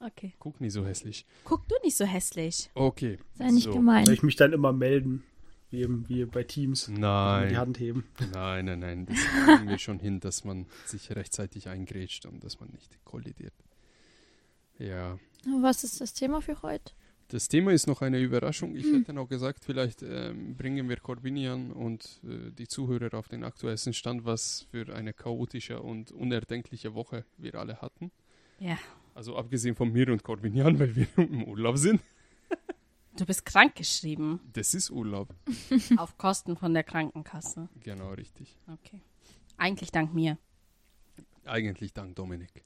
Okay. Guck nicht so hässlich. Guck du nicht so hässlich. Okay. Sei nicht so. gemein. Soll ich mich dann immer melden? Wie, im- wie bei Teams. Die Nein. Hand heben. Nein, nein, nein. Das kriegen wir schon hin, dass man sich rechtzeitig eingrätscht und dass man nicht kollidiert. Ja. Was ist das Thema für heute? Das Thema ist noch eine Überraschung. Ich hätte noch gesagt, vielleicht ähm, bringen wir Corbinian und äh, die Zuhörer auf den aktuellsten Stand, was für eine chaotische und unerdenkliche Woche wir alle hatten. Ja. Also abgesehen von mir und Corbinian, weil wir im Urlaub sind. Du bist krankgeschrieben. Das ist Urlaub. auf Kosten von der Krankenkasse. Genau, richtig. Okay. Eigentlich dank mir. Eigentlich dank Dominik.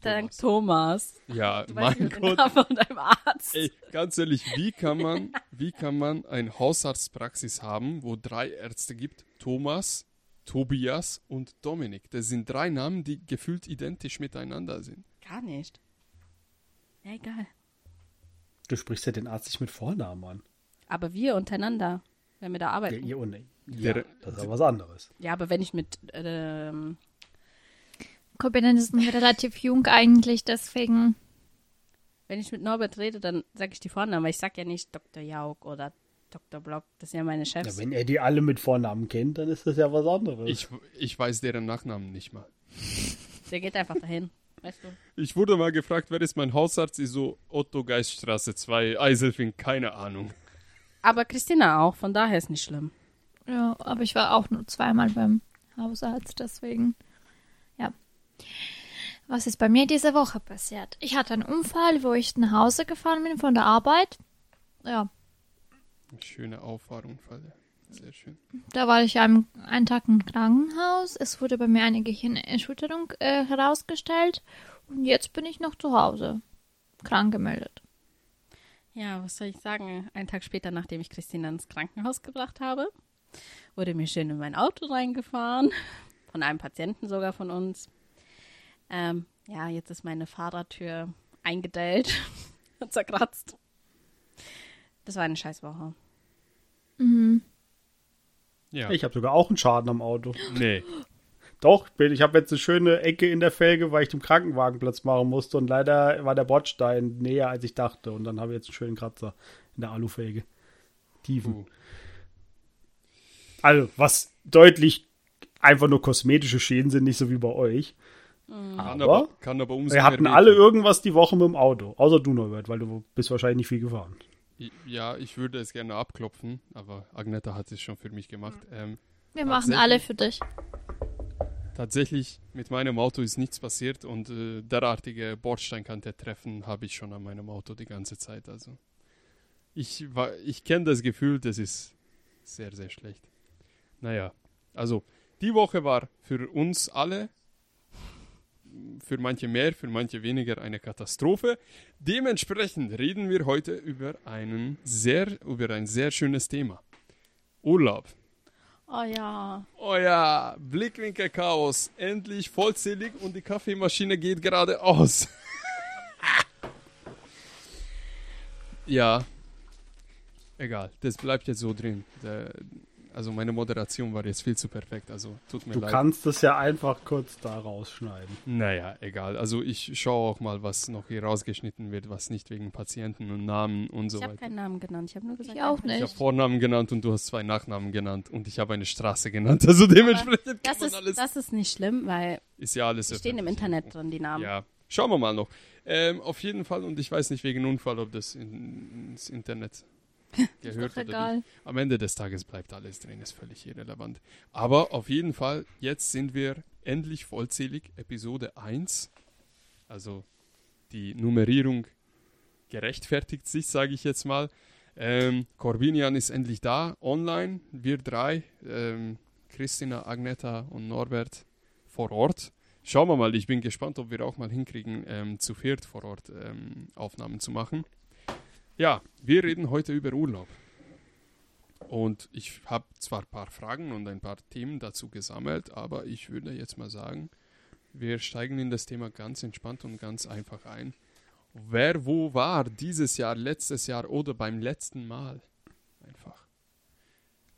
Dank Thomas. Ja, Du weißt mein den Gott. Von deinem Arzt. Ey, ganz ehrlich, wie kann man, wie kann man eine Hausarztpraxis haben, wo drei Ärzte gibt? Thomas, Tobias und Dominik. Das sind drei Namen, die gefühlt identisch miteinander sind. Gar nicht. Ja, egal. Du sprichst ja den Arzt nicht mit Vornamen an. Aber wir untereinander, wenn wir da Ja, arbeiten. ihr und ja, Der- das ist ja was anderes. Ja, aber wenn ich mit ähm, Corbinian ist relativ jung eigentlich, deswegen. wenn ich mit Norbert rede, dann sage ich die Vornamen, weil ich sag ja nicht Dr. Jauk oder Dr. Block, das sind ja meine Ja, Chefs. wenn er die alle mit Vornamen kennt, dann ist das ja was anderes. Ich, ich weiß deren Nachnamen nicht mal. Der geht einfach dahin, weißt du? Ich wurde mal gefragt, wer ist mein Hausarzt? Ich so, Otto Geiststraße 2, Eiselfing, keine Ahnung. Aber Christina auch, von daher ist nicht schlimm. Ja, aber ich war auch nur zweimal beim Hausarzt, deswegen. Ja. Was ist bei mir diese Woche passiert? Ich hatte einen Unfall, wo ich nach Hause gefahren bin von der Arbeit. Ja, Schöne Auffahrunfall. Sehr schön. da war ich einen, einen Tag im Krankenhaus. Es wurde bei mir eine Gehirnerschütterung äh, herausgestellt. Und jetzt bin ich noch zu Hause. Krank gemeldet. Ja, was soll ich sagen? Einen Tag später, nachdem ich Christina ins Krankenhaus gebracht habe, wurde mir schön in mein Auto reingefahren. Von einem Patienten sogar von uns. Ähm, ja, jetzt ist meine Fahrradtür eingedellt und zerkratzt. Das war eine Scheißwoche. Mhm. Ja. Ich habe sogar auch einen Schaden am Auto. nee. Doch, ich habe jetzt eine schöne Ecke in der Felge, weil ich den Krankenwagenplatz machen musste und leider war der Bordstein näher als ich dachte und dann habe ich jetzt einen schönen Kratzer in der Alufelge. Tiefen. Uh. Also, was deutlich einfach nur kosmetische Schäden sind, nicht so wie bei euch. Kann Aber aber, kann aber wir hatten alle irgendwas die Woche mit dem Auto. Außer du, Norbert, weil du bist wahrscheinlich nicht viel gefahren. Ja, ich würde es gerne abklopfen, aber Agneta hat es schon für mich gemacht. Ähm, Wir machen alle für dich. tatsächlich, mit meinem Auto ist nichts passiert und äh, derartige Bordsteinkante treffen habe ich schon an meinem Auto die ganze Zeit. Also ich, war- ich kenne das Gefühl, das ist sehr, sehr schlecht. Naja, also die Woche war für uns alle, für manche mehr, für manche weniger, eine Katastrophe. Dementsprechend reden wir heute über, einen sehr, über ein sehr schönes Thema. Urlaub. Oh ja. Oh ja, Blickwinkel Chaos, endlich vollzählig und die Kaffeemaschine geht gerade aus. ja, egal, das bleibt jetzt so drin. Also meine Moderation war jetzt viel zu perfekt, also tut mir Du leid. kannst es ja einfach kurz da rausschneiden. Naja, egal. Also ich schaue auch mal, was noch hier rausgeschnitten wird, was nicht wegen Patienten und Namen und so Ich habe weiter. keinen Namen genannt. Ich habe nur gesagt. Ich auch einfach- Ich habe nicht. Vornamen genannt und du hast zwei Nachnamen genannt und ich habe eine Straße genannt. Also dementsprechend kann Das man ist, alles. das ist nicht schlimm, weil ist ja alles die stehen im. Internet drin, die Namen. Ja, schauen wir mal noch. Ähm, auf jeden Fall, und ich weiß nicht wegen Unfall, ob das in, ins Internet gehört oder egal. nicht. Am Ende des Tages bleibt alles drin, ist völlig irrelevant. Aber auf jeden Fall, jetzt sind wir endlich vollzählig, Episode 1. Also die Nummerierung gerechtfertigt sich, sage ich jetzt mal. Ähm, Corbinian ist endlich da, online. Wir drei, ähm, Christina, Agneta und Norbert vor Ort. Schauen wir mal, ich bin gespannt, ob wir auch mal hinkriegen, ähm, zu viert vor Ort ähm, Aufnahmen zu machen. Ja, wir reden heute über Urlaub. Und ich habe zwar ein paar Fragen und ein paar Themen dazu gesammelt, aber ich würde jetzt mal sagen, wir steigen in das Thema ganz entspannt und ganz einfach ein. Wer wo war dieses Jahr, letztes Jahr oder beim letzten Mal? Einfach.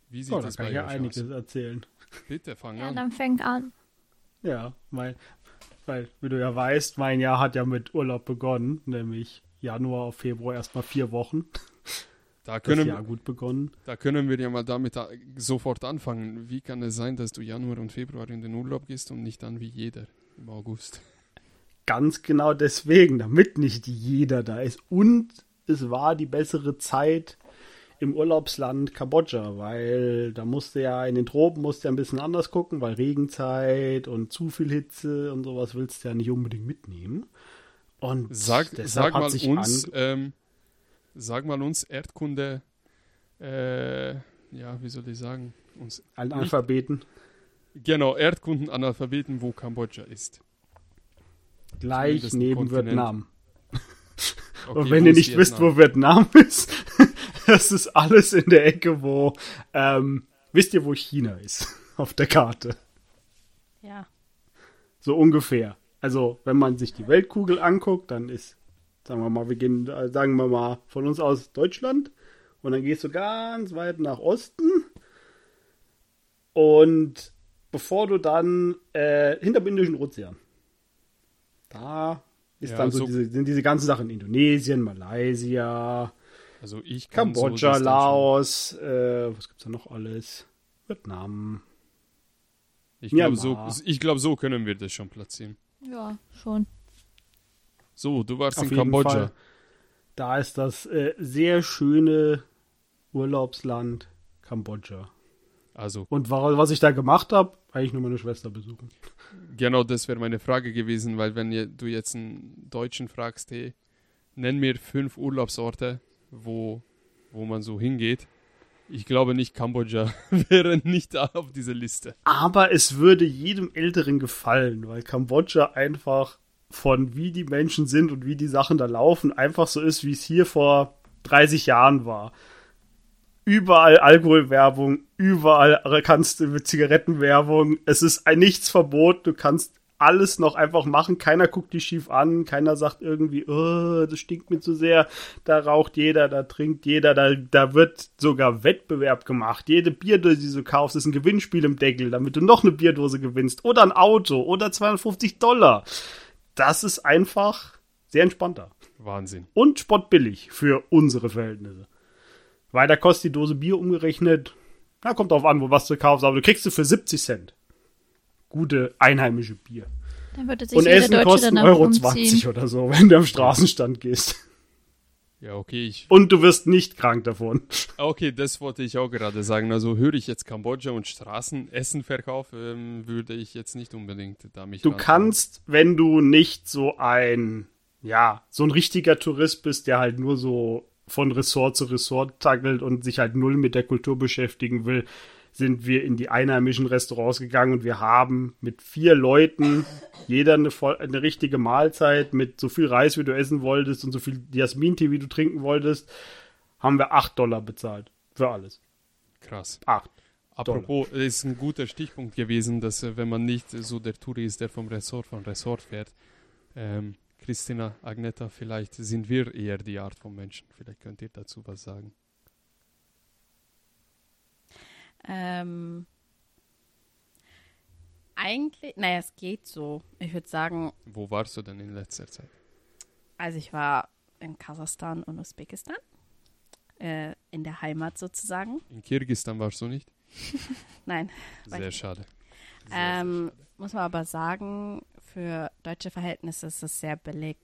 Wie sieht Oh, da das kann bei ich ja euch einiges aus? erzählen. Bitte fang Ja, an. dann fängt an. Ja, mein, Weil, wie du ja weißt, mein Jahr hat ja mit Urlaub begonnen, nämlich Januar auf Februar erstmal vier Wochen. Da Das können, Jahr gut begonnen. da können wir ja mal damit a- sofort anfangen. Wie kann es sein, dass du Januar und Februar in den Urlaub gehst und nicht dann wie jeder im August? Ganz genau deswegen, damit nicht jeder da ist. Und es war die bessere Zeit im Urlaubsland Kambodscha, weil da musste ja in den Tropen musste ja ein bisschen anders gucken, weil Regenzeit und zu viel Hitze und sowas willst du ja nicht unbedingt mitnehmen. Und Sag, sag mal uns, ähm, sag mal uns Erdkunde, äh, ja, wie soll ich sagen, uns, Analphabeten genau, Erdkundenanalphabeten, wo Kambodscha ist. gleich neben Kontinent. Vietnam. Okay, und wenn ihr nicht wisst, Vietnam? wo Vietnam ist, das ist alles in der Ecke, wo ähm, wisst ihr, wo China ist auf der Karte? Ja. So ungefähr. Also, wenn man sich die Weltkugel anguckt, dann ist, sagen wir mal, wir gehen, äh, sagen wir mal, von uns aus Deutschland und dann gehst du ganz weit nach Osten und bevor du dann äh, hinter dem Indischen Ozean, da ist Ja, dann so, so- diese, sind diese ganzen Sachen Indonesien, Malaysia, Also ich so Kambodscha, dann Laos, äh, was gibt's da noch alles? Vietnam. Ich glaube, so, ich glaub, so können wir das schon platzieren. Ja, schon. So, du warst Auf in Kambodscha. Fall. Da ist das äh, sehr schöne Urlaubsland Kambodscha. Also, Und wa- was ich da gemacht habe, eigentlich nur meine Schwester besuchen. genau das wäre meine Frage gewesen, weil wenn du jetzt einen Deutschen fragst, hey, nenn mir fünf Urlaubsorte, wo, wo man so hingeht. Ich glaube nicht, Kambodscha wäre nicht da auf dieser Liste. Aber es würde jedem Älteren gefallen, weil Kambodscha einfach von wie die Menschen sind und wie die Sachen da laufen, einfach so ist, wie es hier vor 30 Jahren war. Überall Alkoholwerbung, überall kannst du mit Zigarettenwerbung. Es ist ein nichts Verbot, du kannst alles noch einfach machen. Keiner guckt dich schief an, keiner sagt irgendwie, oh, das stinkt mir zu sehr. Da raucht jeder, da trinkt jeder, da, da wird sogar Wettbewerb gemacht. Jede Bierdose, die du kaufst, ist ein Gewinnspiel im Deckel, damit du noch eine Bierdose gewinnst oder ein Auto oder 250 Dollar. Das ist einfach sehr entspannter Wahnsinn. und spottbillig für unsere Verhältnisse. Weil da kostet die Dose Bier umgerechnet, na, kommt drauf an, wo was du kaufst, aber du kriegst du für 70 Cent. Gute einheimische Bier. Dann würde sich Und jeder Essen Deutsche kostet danach Euro umziehen. 20 oder so, wenn du am Straßenstand gehst. Ja, okay, ich, Und du wirst nicht krank davon. okay, das wollte ich auch gerade sagen. Also höre ich jetzt Kambodscha und Straßenessenverkauf, ähm, würde ich jetzt nicht unbedingt da mich Du rantrauen. kannst, wenn du nicht so ein, ja, so ein richtiger Tourist bist, der halt nur so von Ressort zu Ressort tackelt und sich halt null mit der Kultur beschäftigen will, sind wir in die einheimischen Restaurants gegangen und wir haben mit vier Leuten jeder eine, eine richtige Mahlzeit mit so viel Reis, wie du essen wolltest und so viel Jasmin-Tee, wie du trinken wolltest, haben wir 8 Dollar bezahlt. Für alles. Krass. 8. Apropos, es ist ein guter Stichpunkt gewesen, dass äh, wenn man nicht so der Touri ist, der vom Ressort von Ressort fährt, ähm, Christina, Agneta, vielleicht sind wir eher die Art von Menschen. Vielleicht könnt ihr dazu was sagen. Ähm, eigentlich, naja, es geht so. Ich würde sagen, Wo warst du denn in letzter Zeit? also ich war in Kasachstan und Usbekistan. Äh, in der Heimat sozusagen. In Kirgisistan warst du nicht? Nein, Sehr schade. Sehr, ähm, sehr schade. muss man aber sagen, für deutsche Verhältnisse ist es sehr billig,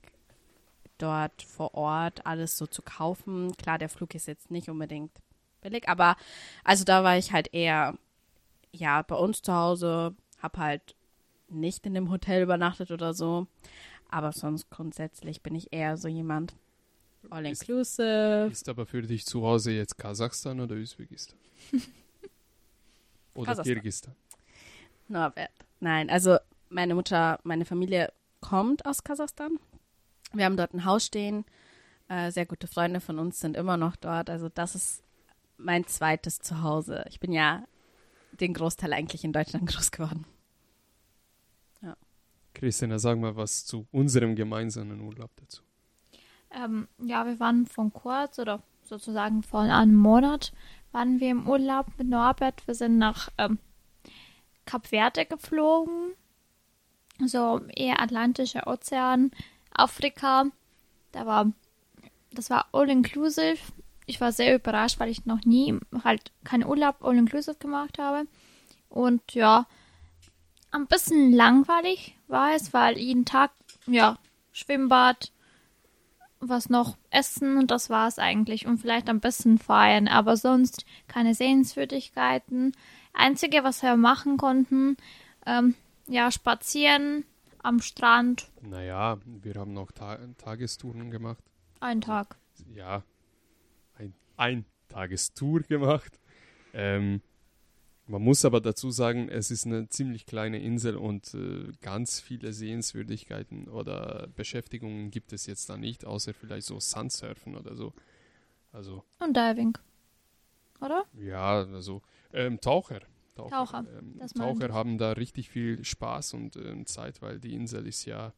dort vor Ort alles so zu kaufen. Klar, der Flug ist jetzt nicht unbedingt billig, aber also da war ich halt eher, ja, bei uns zu Hause, hab halt nicht in dem Hotel übernachtet oder so. Aber sonst grundsätzlich bin ich eher so jemand all Ist- inclusive. Ist aber für dich zu Hause jetzt Kasachstan oder Usbekistan? oder Kasachstan. Kirgisistan? Norbert. Nein, also meine Mutter, meine Familie kommt aus Kasachstan. Wir haben dort ein Haus stehen. Äh, sehr gute Freunde von uns sind immer noch dort. Also das ist mein zweites Zuhause. Ich bin ja den Großteil eigentlich in Deutschland groß geworden. Christina, sag mal was zu unserem gemeinsamen Urlaub dazu. Ähm, ja, wir waren von kurz oder sozusagen vor einem Monat waren wir im Urlaub mit Norbert. Wir sind nach ähm, Kap Verde geflogen so eher Atlantischer Ozean, Afrika. Da war, das war all inclusive. Ich war sehr überrascht, weil ich noch nie halt keinen Urlaub all inclusive gemacht habe. Und ja, ein bisschen langweilig war es, weil jeden Tag, ja, Schwimmbad, was noch essen und das war es eigentlich und vielleicht ein bisschen feiern, aber sonst keine Sehenswürdigkeiten. Einzige, was wir machen konnten, ähm, ja, spazieren am Strand. Naja, wir haben noch Ta Tagestouren gemacht. Ein Tag. Ja, ein, ein Tagestour gemacht. Ähm, man muss aber dazu sagen, es ist eine ziemlich kleine Insel und äh, ganz viele Sehenswürdigkeiten oder Beschäftigungen gibt es jetzt da nicht, außer vielleicht so Sandsurfen oder so. Also. Und Diving. Oder? Ja, also ähm, Taucher. Taucher. Taucher, ähm, Taucher haben da richtig viel Spaß und ähm, Zeit, weil die Insel ist ja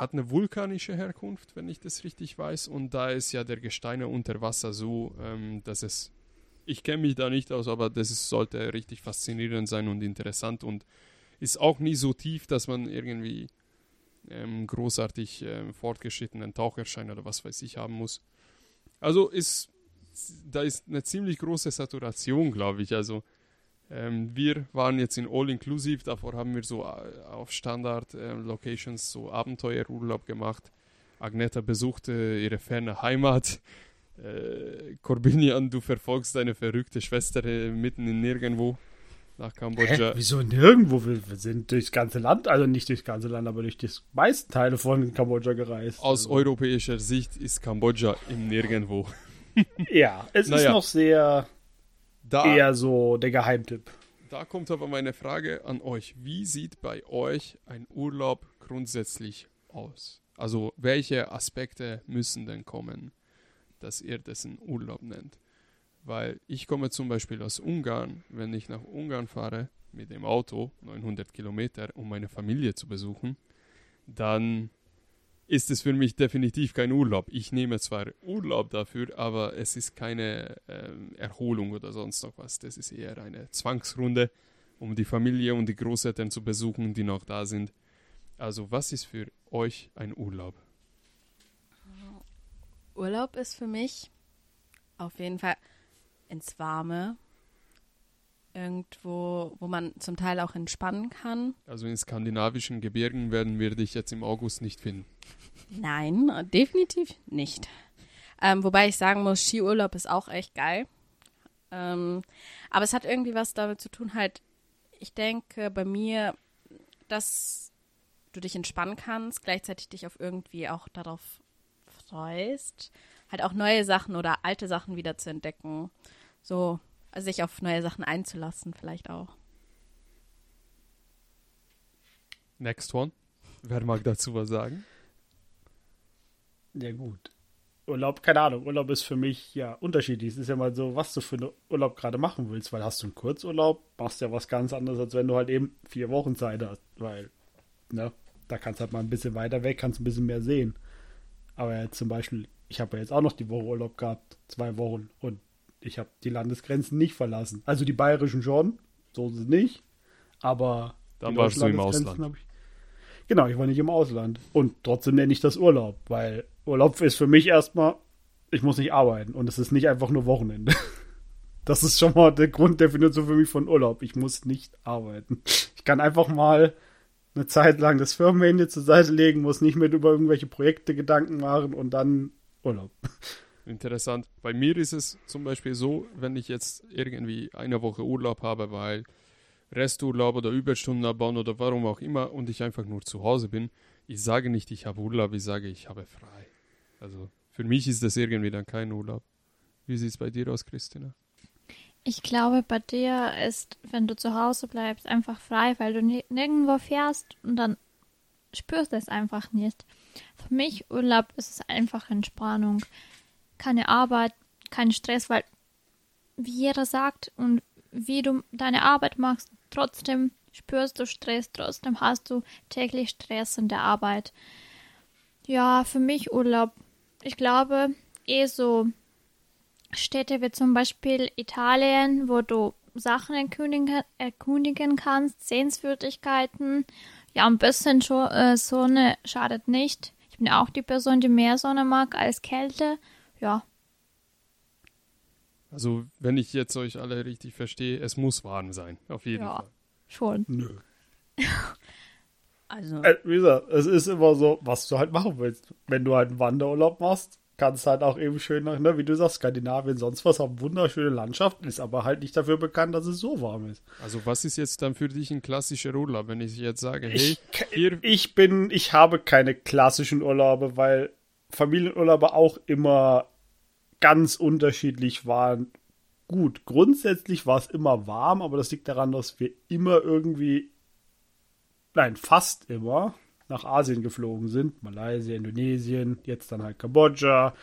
hat eine vulkanische Herkunft, wenn ich das richtig weiß, und da ist ja der Gesteine unter Wasser so, ähm, dass es ich kenne mich da nicht aus, aber das ist, sollte richtig faszinierend sein und interessant und ist auch nie so tief, dass man irgendwie ähm, großartig ähm, fortgeschrittenen Taucherschein oder was weiß ich haben muss. Also ist da ist eine ziemlich große Saturation, glaube ich. Also ähm, wir waren jetzt in All Inclusive, davor haben wir so äh, auf Standard äh, Locations so Abenteuerurlaub gemacht. Agneta besuchte ihre ferne Heimat äh, Corbinian, du verfolgst deine verrückte Schwester äh, mitten in nirgendwo nach Kambodscha. Hä? Wieso nirgendwo? Wir, wir sind durchs ganze Land, also nicht durchs ganze Land, aber durch die meisten Teile von Kambodscha gereist. Aus also. europäischer Sicht ist Kambodscha im Nirgendwo. ja, es naja. ist noch sehr da, eher so der Geheimtipp. Da kommt aber meine Frage an euch. Wie sieht bei euch ein Urlaub grundsätzlich aus? Also welche Aspekte müssen denn kommen? dass ihr das einen Urlaub nennt. Weil ich komme zum Beispiel aus Ungarn, wenn ich nach Ungarn fahre mit dem Auto, 900 Kilometer, um meine Familie zu besuchen, dann ist es für mich definitiv kein Urlaub. Ich nehme zwar Urlaub dafür, aber es ist keine ähm, Erholung oder sonst noch was. Das ist eher eine Zwangsrunde, um die Familie und die Großeltern zu besuchen, die noch da sind. Also was ist für euch ein Urlaub? Urlaub ist für mich auf jeden Fall ins Warme. Irgendwo, wo man zum Teil auch entspannen kann. Also in skandinavischen Gebirgen werden wir dich jetzt im August nicht finden. Nein, definitiv nicht. Ähm, wobei ich sagen muss, Skiurlaub ist auch echt geil. Ähm, aber es hat irgendwie was damit zu tun, halt, ich denke bei mir, dass du dich entspannen kannst, gleichzeitig dich auf irgendwie auch darauf freust, halt auch neue Sachen oder alte Sachen wieder zu entdecken. So, also sich auf neue Sachen einzulassen, vielleicht auch. Next one. Wer mag dazu was sagen? Ja, gut. Urlaub, keine Ahnung, Urlaub ist für mich ja unterschiedlich. Es ist ja mal so, was du für einen Urlaub gerade machen willst, weil hast du einen Kurzurlaub, machst ja was ganz anderes, als wenn du halt eben vier Wochen Zeit hast, weil, ne, da kannst du halt mal ein bisschen weiter weg, kannst ein bisschen mehr sehen. Aber jetzt zum Beispiel, ich habe ja jetzt auch noch die Woche Urlaub gehabt, zwei Wochen, und ich habe die Landesgrenzen nicht verlassen. Also die bayerischen schon, so ist es nicht, aber dann warst du im Ausland. Ich, genau, ich war nicht im Ausland. Und trotzdem nenne ich das Urlaub, weil Urlaub ist für mich erstmal, ich muss nicht arbeiten und es ist nicht einfach nur Wochenende. Das ist schon mal die Grunddefinition für mich von Urlaub. Ich muss nicht arbeiten. Ich kann einfach mal eine Zeit lang das Firmenhandy zur Seite legen, muss nicht mehr über irgendwelche Projekte Gedanken machen und dann Urlaub. Interessant. Bei mir ist es zum Beispiel so, wenn ich jetzt irgendwie eine Woche Urlaub habe, weil Resturlaub oder Überstunden abbauen oder warum auch immer und ich einfach nur zu Hause bin, ich sage nicht, ich habe Urlaub, ich sage, ich habe frei. Also für mich ist das irgendwie dann kein Urlaub. Wie sieht es bei dir aus, Christina? Ich glaube, bei dir ist, wenn du zu Hause bleibst, einfach frei, weil du nirgendwo fährst und dann spürst du es einfach nicht. Für mich Urlaub ist es einfach Entspannung. Keine Arbeit, kein Stress, weil wie jeder sagt und wie du deine Arbeit machst, trotzdem spürst du Stress, trotzdem hast du täglich Stress in der Arbeit. Ja, für mich Urlaub. Ich glaube, eh so Städte wie zum Beispiel Italien, wo du Sachen erkundigen, erkundigen kannst, Sehenswürdigkeiten. Ja, ein bisschen äh, Sonne schadet nicht. Ich bin auch die Person, die mehr Sonne mag als Kälte. Ja, Also, wenn ich jetzt euch alle richtig verstehe, es muss warm sein. Auf jeden Ja. Fall. schon. Nö. Also, Äh, wie gesagt, es ist immer so, was du halt machen willst. Wenn du halt einen Wanderurlaub machst, kannst halt auch eben schön nach, ne, wie du sagst, Skandinavien, sonst was, haben wunderschöne Landschaften, ist aber halt nicht dafür bekannt, dass es so warm ist. Also, was ist jetzt dann für dich ein klassischer Urlaub, wenn ich jetzt sage, hey, Ich, hier, ich bin, ich habe keine klassischen Urlaube, weil Familienurlaube auch immer ganz unterschiedlich waren. Gut, grundsätzlich war es immer warm, aber das liegt daran, dass wir immer irgendwie, nein, fast immer nach Asien geflogen sind. Malaysia, Indonesien, jetzt dann halt Kambodscha.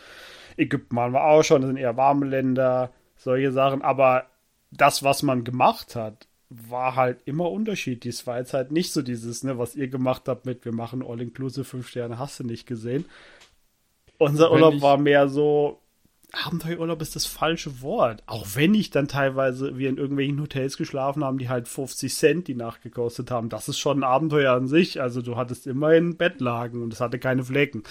Ägypten waren wir auch schon, das sind eher warme Länder, solche Sachen. Aber das, was man gemacht hat, war halt immer unterschiedlich. Es war jetzt halt nicht so dieses, ne, was ihr gemacht habt mit, wir machen All-Inclusive 5 Sterne, hast du nicht gesehen. Unser Urlaub war mehr so, Abenteuerurlaub ist das falsche Wort. Auch wenn ich dann teilweise wir in irgendwelchen Hotels geschlafen haben, die halt 50 Cent die Nacht gekostet haben. Das ist schon ein Abenteuer an sich. Also du hattest immerhin Bettlagen und es hatte keine Flecken.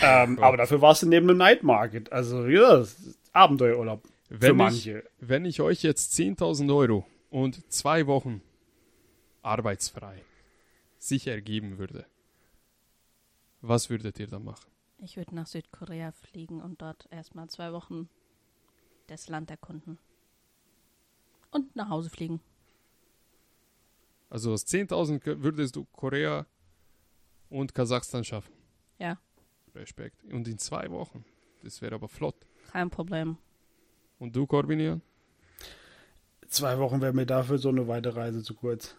Ähm, Ja. aber dafür warst du neben einem Night Market. Also ja, Abenteuerurlaub für wenn ich, manche. wenn ich euch jetzt 10.000 Euro und zwei Wochen arbeitsfrei sicher geben würde, was würdet ihr dann machen? Ich würde nach Südkorea fliegen und dort erstmal zwei Wochen das Land erkunden. Und nach Hause fliegen. Also aus 10.000 kö- würdest du Korea und Kasachstan schaffen. Ja. Respekt. Und in zwei Wochen. Das wäre aber flott. Kein Problem. Und du, Corbinian? Zwei Wochen wäre mir dafür so eine weite Reise zu kurz.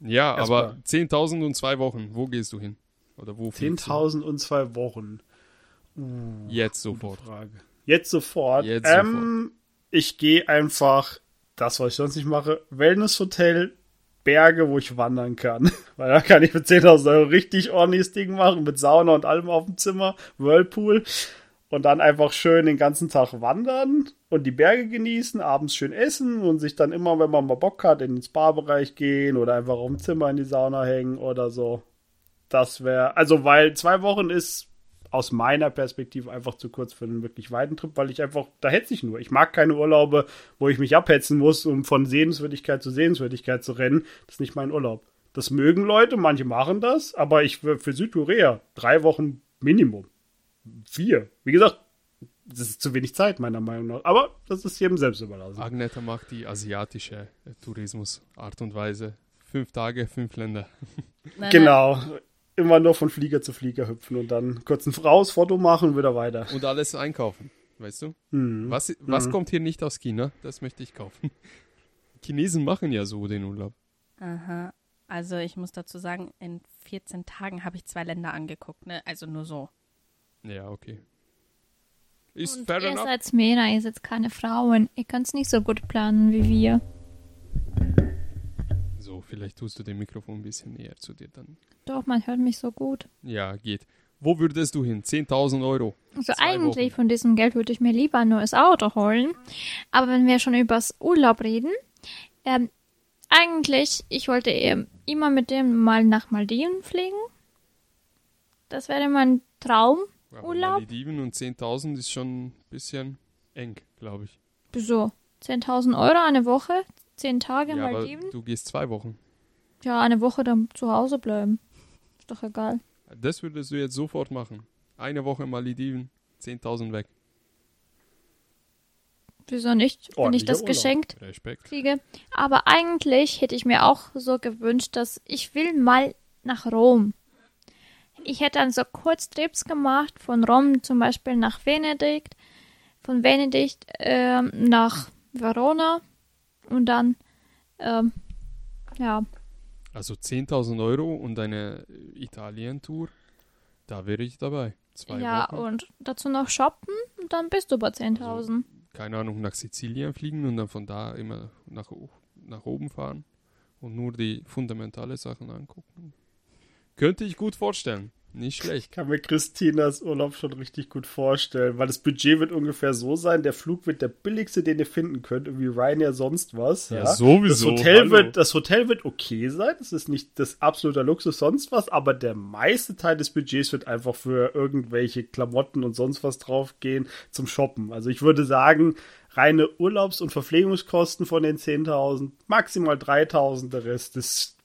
Ja, Erstmal. aber 10.000 und zwei Wochen. Wo gehst du hin? Oder wo fliegst du? 10.000 und zwei Wochen. Jetzt Gute sofort. Frage. Jetzt sofort. Jetzt ähm, Ich gehe einfach, das, was ich sonst nicht mache, Wellnesshotel, Berge, wo ich wandern kann. Weil da kann ich für 10.000 Euro richtig ordentliches Ding machen, mit Sauna und allem auf dem Zimmer, Whirlpool. Und dann einfach schön den ganzen Tag wandern und die Berge genießen, abends schön essen und sich dann immer, wenn man mal Bock hat, in den Spa-Bereich gehen oder einfach auf dem Zimmer in die Sauna hängen oder so. Das wäre, also weil zwei Wochen ist aus meiner Perspektive einfach zu kurz für einen wirklich weiten Trip, weil ich einfach, da hetze ich nur. Ich mag keine Urlaube, wo ich mich abhetzen muss, um von Sehenswürdigkeit zu Sehenswürdigkeit zu rennen. Das ist nicht mein Urlaub. Das mögen Leute, manche machen das, aber ich für für Südkorea drei Wochen Minimum. Vier. Wie gesagt, das ist zu wenig Zeit, meiner Meinung nach. Aber das ist jedem selbst überlassen. Agneta macht die asiatische äh, Tourismusart und Weise. Fünf Tage, fünf Länder. Nein, genau. Immer nur von Flieger zu Flieger hüpfen und dann kurz ein raus, Foto machen und wieder weiter. Und alles einkaufen. Weißt du? Hm. Was, was Mhm. kommt hier nicht aus China? Das möchte ich kaufen. Chinesen machen ja so den Urlaub. Aha. Also ich muss dazu sagen, in 14 Tagen habe ich zwei Länder angeguckt, ne? Also nur so. Ja, okay. Ist Und fair ihr enough. seid Männer, ihr seid keine Frauen. Ihr könnt es nicht so gut planen wie wir. So, vielleicht tust du den Mikrofon ein bisschen näher zu dir dann. Doch, man hört mich so gut. Ja, geht. Wo würdest du hin? 10.000 Euro. Also eigentlich Wochen. von diesem Geld würde ich mir lieber nur das Auto holen. Aber wenn wir schon übers Urlaub reden, ähm, eigentlich, ich wollte eher immer mit dem mal nach Maldiven fliegen. Das wäre mein Traum. Aber Urlaub? Malediven und 10.000 ist schon ein bisschen eng, glaube ich. Wieso? 10.000 Euro eine Woche? 10 Tage ja, aber Maldiven? du gehst zwei Wochen. Ja, eine Woche dann zu Hause bleiben. Ist doch egal. Das würdest du jetzt sofort machen. Eine Woche Malediven, 10.000 weg. Wieso nicht, wenn ich das Urlaub. geschenkt Respekt. kriege. Aber eigentlich hätte ich mir auch so gewünscht, dass ich will mal nach Rom. Ich hätte dann so Kurztrips gemacht, von Rom zum Beispiel nach Venedig, von Venedig ähm, nach Verona und dann, ähm, ja, Also 10.000 Euro und eine Italien-Tour, da wäre ich dabei. Zwei ja, Wochen. und dazu noch shoppen und dann bist du bei 10.000. keine Ahnung, nach Sizilien fliegen und dann von da immer nach, nach oben fahren und nur die fundamentale Sachen angucken. Könnte ich gut vorstellen. Nicht schlecht. Ich kann mir Christinas Urlaub schon richtig gut vorstellen, weil das Budget wird ungefähr so sein, der Flug wird der billigste, den ihr finden könnt, irgendwie Ryanair sonst was. Ja, Ja, sowieso, Das Hotel, hallo. wird, das Hotel wird okay sein, das ist nicht das absolute Luxus sonst was, aber der meiste Teil des Budgets wird einfach für irgendwelche Klamotten und sonst was draufgehen zum Shoppen. Also ich würde sagen, reine Urlaubs- und Verpflegungskosten von den 10.000, maximal 3.000, der Rest ist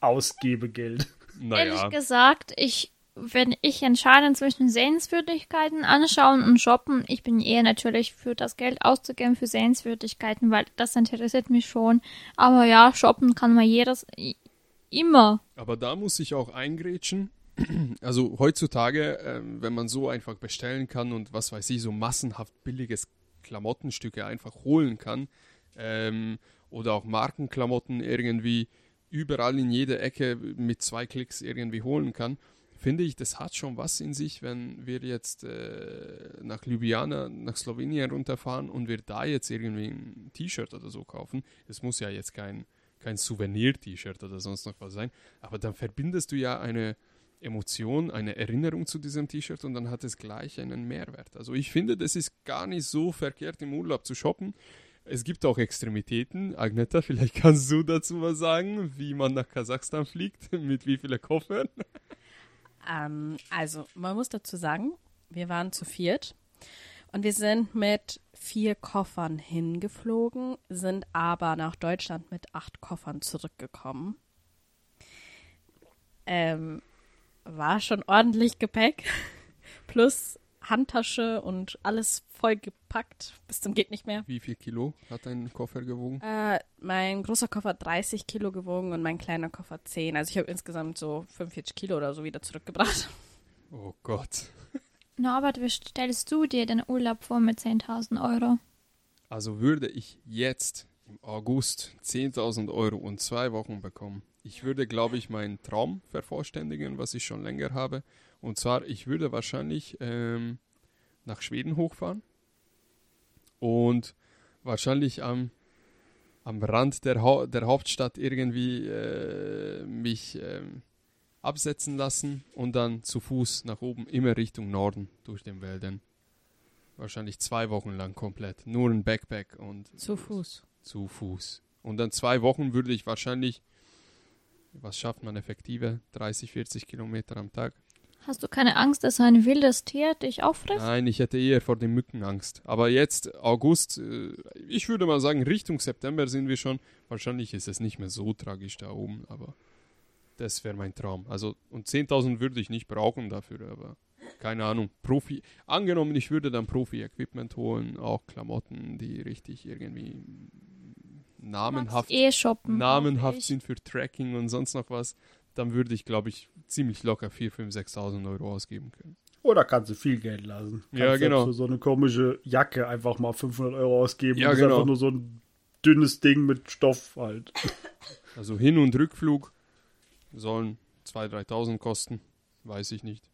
Ausgebegeld. Naja, Ehrlich gesagt, ich, wenn ich entscheide zwischen Sehenswürdigkeiten anschauen und shoppen, ich bin eher natürlich für das Geld auszugeben für Sehenswürdigkeiten, weil das interessiert mich schon. Aber ja, shoppen kann man jedes immer. aber da muss ich auch eingrätschen. Also heutzutage, ähm, wenn man so einfach bestellen kann und was weiß ich, so massenhaft billiges Klamottenstücke einfach holen kann ähm, oder auch Markenklamotten irgendwie überall in jeder Ecke mit zwei Klicks irgendwie holen kann, finde ich, das hat schon was in sich, wenn wir jetzt äh, nach Ljubljana, nach Slowenien runterfahren und wir da jetzt irgendwie ein T-Shirt oder so kaufen. Es muss ja jetzt kein, kein Souvenir-T-Shirt oder sonst noch was sein, aber dann verbindest du ja eine Emotion, eine Erinnerung zu diesem T-Shirt und dann hat es gleich einen Mehrwert. Also ich finde, das ist gar nicht so verkehrt im Urlaub zu shoppen. Es gibt auch Extremitäten. Agneta, vielleicht kannst du dazu was sagen, wie man nach Kasachstan fliegt, mit wie vielen Koffern. Ähm, also, man muss dazu sagen, wir waren zu viert und wir sind mit vier Koffern hingeflogen, sind aber nach Deutschland mit acht Koffern zurückgekommen. Ähm, war schon ordentlich Gepäck. Plus Handtasche und alles voll gepackt. Bis zum geht nicht mehr. Wie viel Kilo hat dein Koffer gewogen? Äh, mein großer Koffer hat 30 Kilo gewogen und mein kleiner Koffer 10. Also ich habe insgesamt so 45 Kilo oder so wieder zurückgebracht. Oh Gott. Norbert, wie stellst du dir den Urlaub vor mit 10.000 Euro? Also würde ich jetzt im August 10.000 Euro und zwei Wochen bekommen, ich würde, glaube ich, meinen Traum vervollständigen, was ich schon länger habe. Und zwar, ich würde wahrscheinlich ähm, nach Schweden hochfahren und wahrscheinlich am, am Rand der, Hau der Hauptstadt irgendwie äh, mich ähm, absetzen lassen und dann zu Fuß nach oben, immer Richtung Norden durch den Wäldern. Wahrscheinlich zwei Wochen lang komplett. Nur ein Backpack und Zu Fuß. zu Fuß. Und dann zwei Wochen würde ich wahrscheinlich, was schafft man effektiver? 30, 40 Kilometer am Tag? Hast du keine Angst, dass ein wildes Tier dich auffrisst? Nein, ich hätte eher vor den Mücken Angst. Aber jetzt, August, äh, ich würde mal sagen, Richtung September sind wir schon. Wahrscheinlich ist es nicht mehr so tragisch da oben, aber das wäre mein Traum. Also, und 10.000 würde ich nicht brauchen dafür, aber keine Ahnung. Profi, angenommen, ich würde dann Profi-Equipment holen, auch Klamotten, die richtig irgendwie namenhaft eh shoppen. namenhaft sind für Tracking und sonst noch was, dann würde ich, glaube ich, ziemlich locker 4, 5, 6.000 Euro ausgeben können. Oder kannst du viel Geld lassen. Kannst Ja, genau. Für so eine komische Jacke einfach mal 500 Euro ausgeben. Ja, das ist genau. einfach nur so ein dünnes Ding mit Stoff halt. Also Hin- und Rückflug sollen 2.000, 3.000 kosten, weiß ich nicht.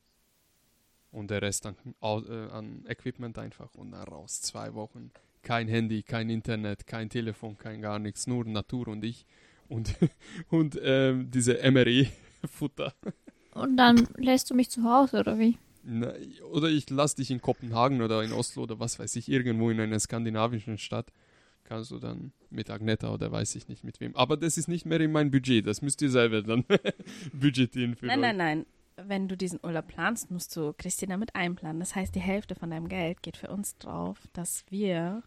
Und der Rest an, äh, an Equipment einfach und dann raus. Zwei Wochen. Kein Handy, kein Internet, kein Telefon, kein gar nichts, nur Natur und ich. Und, und ähm, diese MRE-Futter. Und dann lässt du mich zu Hause, oder wie? Na, oder ich lass dich in Kopenhagen oder in Oslo oder was weiß ich, irgendwo in einer skandinavischen Stadt. Kannst du dann mit Agneta oder weiß ich nicht mit wem. Aber das ist nicht mehr in mein Budget. Das müsst ihr selber dann budgetieren für Nein, euch. nein, nein. Wenn du diesen Urlaub planst, musst du Christina mit einplanen. Das heißt, die Hälfte von deinem Geld geht für uns drauf, dass wir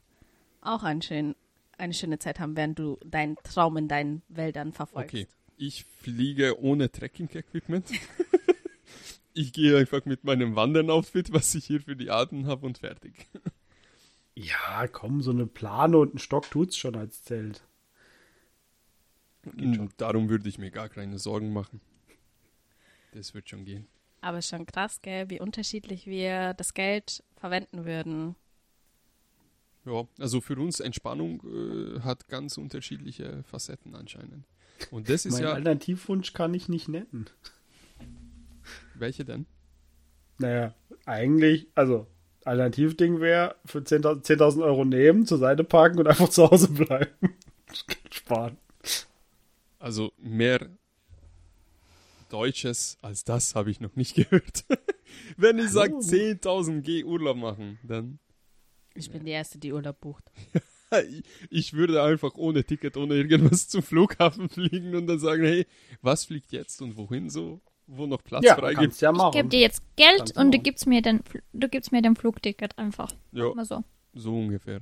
auch einen schönen, eine schöne Zeit haben, während du deinen Traum in deinen Wäldern verfolgst. Okay. Ich fliege ohne Trekking-Equipment. ich gehe einfach mit meinem Wandern-Outfit, was ich hier für die Arten habe und fertig. Ja, komm, so eine Plane und ein Stock tut's schon als Zelt. Schon. Und darum würde ich mir gar keine Sorgen machen. Das wird schon gehen. Aber ist schon krass, gell, wie unterschiedlich wir das Geld verwenden würden. Ja, also für uns Entspannung äh, hat ganz unterschiedliche Facetten anscheinend. Und das ist Mein ja. Alternativwunsch kann ich nicht nennen. Welche denn? Naja, eigentlich, also, Alternativding wäre für 10.000 10.000 Euro nehmen, zur Seite parken und einfach zu Hause bleiben. Sparen. Also mehr Deutsches als das habe ich noch nicht gehört. Wenn ich sage 10.000 G Urlaub machen, dann Ich bin die Erste, die Urlaub bucht. ich würde einfach ohne Ticket, ohne irgendwas zum Flughafen fliegen und dann sagen, hey, was fliegt jetzt und wohin so, wo noch Platz Ja, frei gibt. ja Ich gebe dir jetzt Geld Kannst und du machen. gibst mir den, du gibst mir den Flugticket einfach. Ja, Mal so. so ungefähr.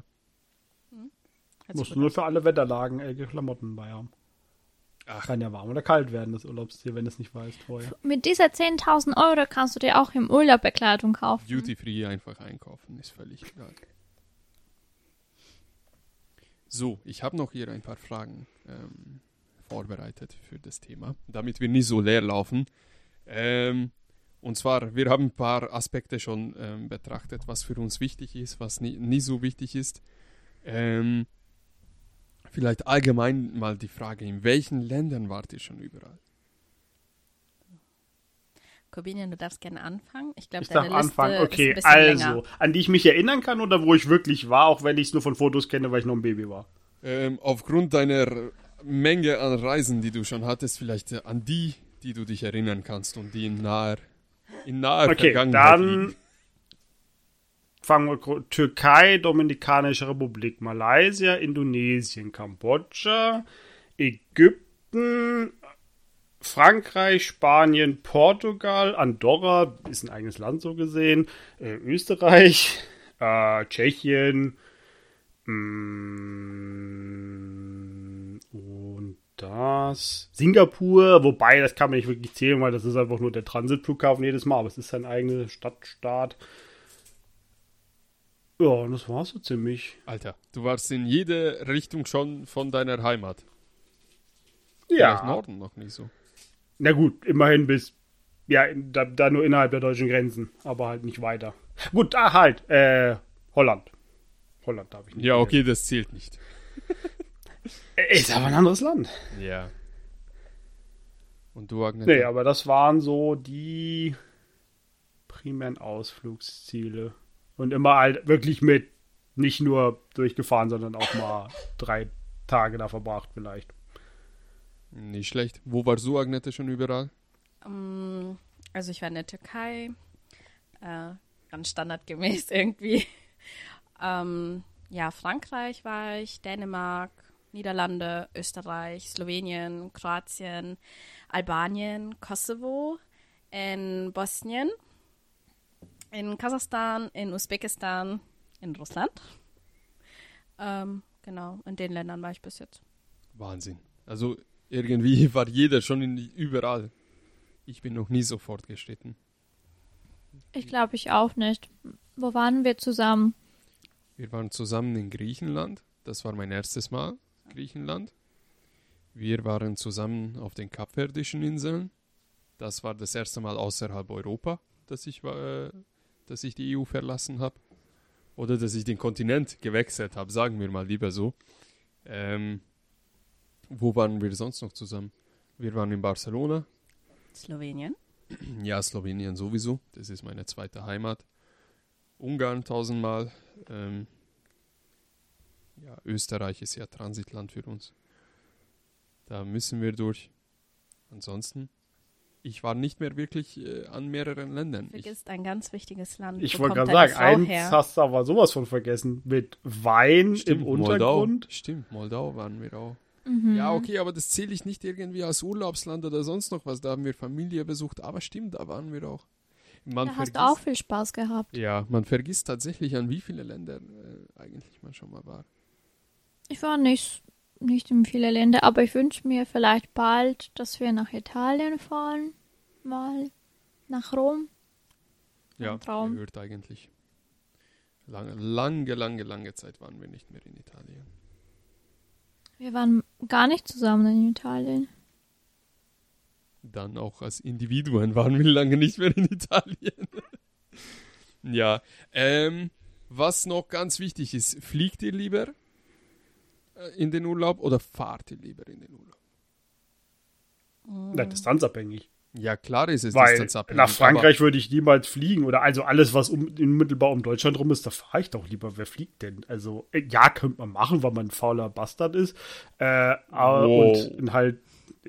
Sich Musst du nur für alle Wetterlagen älge Klamotten bei haben. Ach. Kann ja warm oder kalt werden, das Urlaubstier, wenn du es nicht weißt vorher. Mit dieser 10.000 Euro kannst du dir auch im Urlaub Bekleidung kaufen. Duty Free einfach einkaufen, ist völlig egal. So, ich habe noch hier ein paar Fragen ähm, vorbereitet für das Thema, damit wir nicht so leer laufen. Ähm, und zwar, wir haben ein paar Aspekte schon ähm, betrachtet, was für uns wichtig ist, was nie, nie so wichtig ist. Ähm, vielleicht allgemein mal die Frage, in welchen Ländern wart ihr schon überall? Corbinian, du darfst gerne anfangen. Ich glaube, Ich darf deine Liste anfangen. ist ein Okay, bisschen also, länger. an die ich mich erinnern kann oder wo ich wirklich war, auch wenn ich es nur von Fotos kenne, weil ich noch ein Baby war. Ähm, aufgrund deiner Menge an Reisen, die du schon hattest, vielleicht äh, an die, die du dich erinnern kannst und die in naher, in naher Okay, Vergangenheit dann liegen. fangen wir Türkei, Dominikanische Republik, Malaysia, Indonesien, Kambodscha, Ägypten, Frankreich, Spanien, Portugal, Andorra, ist ein eigenes Land so gesehen, äh, Österreich, äh, Tschechien, mm, und das Singapur, wobei das kann man nicht wirklich zählen, weil das ist einfach nur der Transitflughafen jedes Mal, aber es ist ein eigener Stadtstaat. Ja, und das war's so ziemlich. Alter, du warst in jede Richtung schon von deiner Heimat. Vielleicht Ja. Norden noch nicht so. Na gut, immerhin bis. Ja, da, da nur innerhalb der deutschen Grenzen, aber halt nicht weiter. Gut, ah, halt, äh, Holland. Holland darf ich nicht. Ja, okay, das zählt nicht. Äh, Ist aber ein anderes Land. Ja. Und du, Agnes? Nee, aber das waren so die primären Ausflugsziele. Und immer halt wirklich mit nicht nur durchgefahren, sondern auch mal drei Tage da verbracht vielleicht. Nicht schlecht. Wo warst du, Agnette, schon überall? Ähm, Also ich war in der Türkei, äh, ganz standardgemäß irgendwie. ähm, ja, Frankreich war ich, Dänemark, Niederlande, Österreich, Slowenien, Kroatien, Albanien, Kosovo, in Bosnien, in Kasachstan, in Usbekistan, in Russland. Ähm, genau, in den Ländern war ich bis jetzt. Wahnsinn. Also irgendwie war jeder schon in, überall. Ich bin noch nie so fortgeschritten. Ich glaube, ich auch nicht. Wo waren wir zusammen? Wir waren zusammen in Griechenland. Das war mein erstes Mal, Griechenland. Wir waren zusammen auf den Kapverdischen Inseln. Das war das erste Mal außerhalb Europa, dass ich, äh, dass ich die EU verlassen habe. Oder dass ich den Kontinent gewechselt habe, sagen wir mal lieber so. Ähm, wo waren wir sonst noch zusammen? Wir waren in Barcelona. Slowenien. Ja, Slowenien sowieso. Das ist meine zweite Heimat. Ungarn tausendmal. Ähm, ja, Österreich ist ja Transitland für uns. Da müssen wir durch. Ansonsten, ich war nicht mehr wirklich äh, an mehreren Ländern. Ich, Vergisst ein ganz wichtiges Land. Ich Wo wollte gerade sagen, Frau eins her? hast du aber sowas von vergessen. Mit Wein stimmt, im Untergrund. Moldau. Stimmt, Moldau waren wir auch. Mhm. Ja, okay, aber das zähle ich nicht irgendwie als Urlaubsland oder sonst noch was. Da haben wir Familie besucht. Aber stimmt, da waren wir auch. Man Da hast vergisst, du auch viel Spaß gehabt. Ja, man vergisst tatsächlich, an wie viele Länder äh, eigentlich man schon mal war. Ich war nicht, nicht in viele Länder, aber ich wünsche mir vielleicht bald, dass wir nach Italien fahren. Mal nach Rom. Ja, Traum. gehört eigentlich. Lange, lange, lange, lange Zeit waren wir nicht mehr in Italien. Wir waren gar nicht zusammen in Italien. Dann auch als Individuen waren wir lange nicht mehr in Italien. ja, ähm, was noch ganz wichtig ist, fliegt ihr lieber äh, in den Urlaub oder fahrt ihr lieber in den Urlaub? Na, distanzabhängig. Ja, klar ist es Weil distanzabhängig, nach Frankreich würde ich niemals fliegen oder also alles, was um, unmittelbar um Deutschland rum ist, da fahre ich doch lieber. Wer fliegt denn? Also, äh, ja, könnte man machen, weil man ein fauler Bastard ist. Äh, aber, Wow. Und halt,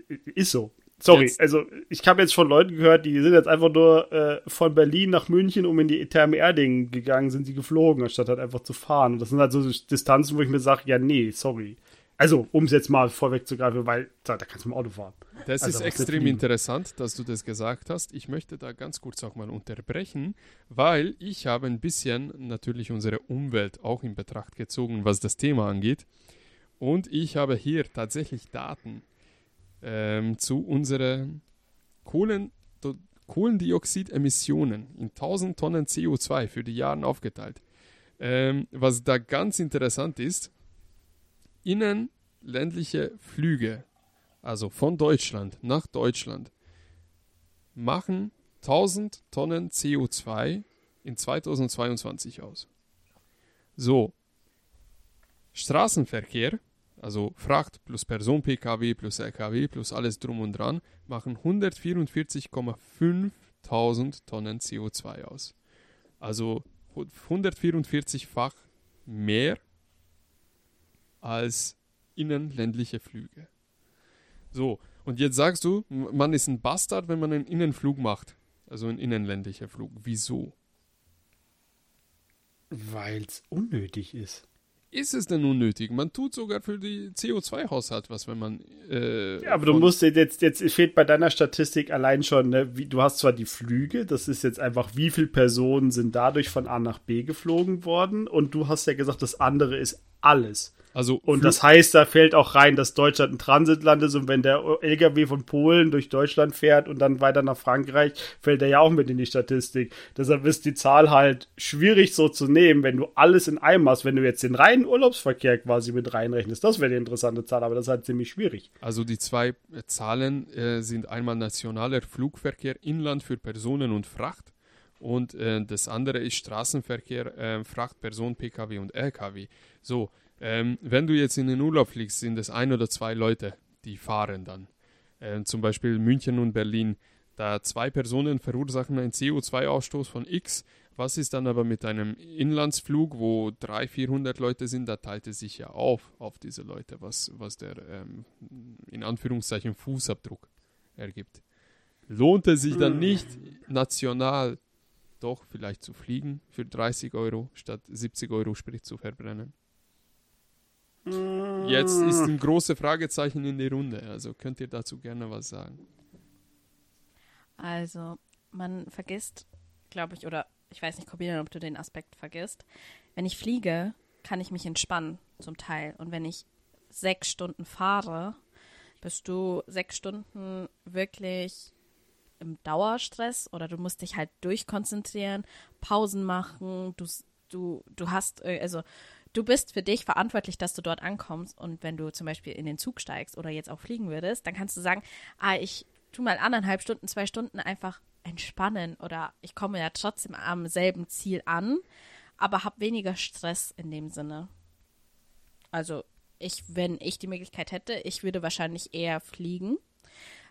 äh, ist so. Sorry, Jetzt- also ich habe jetzt von Leuten gehört, die sind jetzt einfach nur äh, von Berlin nach München, um in die Therme Erding gegangen, sind sie geflogen, anstatt halt einfach zu fahren. Und das sind halt so Distanzen, wo ich mir sage, ja, nee, sorry. Also, um es jetzt mal vorwegzugreifen, weil da, da kannst du mit dem Auto fahren. Das Also, ist extrem interessant, dass du das gesagt hast. Ich möchte da ganz kurz auch mal unterbrechen, weil ich habe ein bisschen natürlich unsere Umwelt auch in Betracht gezogen, was das Thema angeht. Und ich habe hier tatsächlich Daten ähm, zu unseren Kohlen, Kohlendioxidemissionen in 1000 Tonnen CO2 für die Jahre aufgeteilt. Ähm, was da ganz interessant ist, innenländliche Flüge also von Deutschland nach Deutschland, machen 1000 Tonnen CO2 in 2022 aus. So, Straßenverkehr, also Fracht plus Person-Pkw plus Lkw plus alles drum und dran, machen 144,5 Tausend Tonnen CO2 aus. Also 144-fach mehr als innenländliche Flüge. So, und jetzt sagst du, man ist ein Bastard, wenn man einen Innenflug macht. Also ein innenländlicher Flug. Wieso? Weil es unnötig ist. Ist es denn unnötig? Man tut sogar für die CO2-Haushalt was, wenn man. Äh, Ja, aber du musst jetzt, jetzt fehlt bei deiner Statistik allein schon, ne, wie, du hast zwar die Flüge, das ist jetzt einfach, wie viele Personen sind dadurch von A nach B geflogen worden und du hast ja gesagt, das andere ist alles. Also, Und das heißt, da fällt auch rein, dass Deutschland ein Transitland ist und wenn der LKW von Polen durch Deutschland fährt und dann weiter nach Frankreich, fällt er ja auch mit in die Statistik. Deshalb ist die Zahl halt schwierig so zu nehmen, wenn du alles in einem hast. Wenn du jetzt den reinen Urlaubsverkehr quasi mit reinrechnest, das wäre die interessante Zahl, aber das ist halt ziemlich schwierig. Also die zwei äh, Zahlen äh, sind einmal nationaler Flugverkehr Inland für Personen und Fracht und äh, das andere ist Straßenverkehr äh, Fracht, Person, Pkw und Lkw. So, ähm, wenn du jetzt in den Urlaub fliegst, sind es ein oder zwei Leute, die fahren dann. Ähm, zum Beispiel München und Berlin. Da zwei Personen verursachen einen CO2-Ausstoß von X. Was ist dann aber mit einem Inlandsflug, wo 300, 400 Leute sind? Da teilt es sich ja auf, auf diese Leute, was, was der ähm, in Anführungszeichen Fußabdruck ergibt. Lohnt es sich dann nicht, national doch vielleicht zu fliegen für 30 Euro statt 70 Euro Sprit zu verbrennen? Jetzt ist ein großes Fragezeichen in die Runde, also könnt ihr dazu gerne was sagen. Also, man vergisst, glaube ich, oder ich weiß nicht, Corbinian, ob du den Aspekt vergisst. Wenn ich fliege, kann ich mich entspannen, zum Teil. Und wenn ich sechs Stunden fahre, bist du sechs Stunden wirklich im Dauerstress oder du musst dich halt durchkonzentrieren, Pausen machen, du, du, du hast, äh, also du bist für dich verantwortlich, dass du dort ankommst und wenn du zum Beispiel in den Zug steigst oder jetzt auch fliegen würdest, dann kannst du sagen, ah, ich tu mal anderthalb Stunden, zwei Stunden einfach entspannen oder ich komme ja trotzdem am selben Ziel an, aber habe weniger Stress in dem Sinne. Also ich, wenn ich die Möglichkeit hätte, ich würde wahrscheinlich eher fliegen,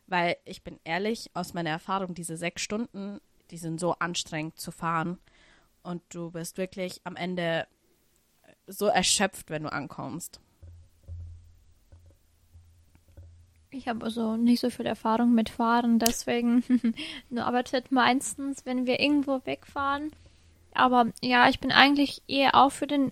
weil ich bin ehrlich, aus meiner Erfahrung, diese sechs Stunden, die sind so anstrengend zu fahren und du bist wirklich am Ende so erschöpft, wenn du ankommst. Ich habe also nicht so viel Erfahrung mit Fahren, deswegen nur arbeitet meistens, wenn wir irgendwo wegfahren. Aber ja, ich bin eigentlich eher auch für den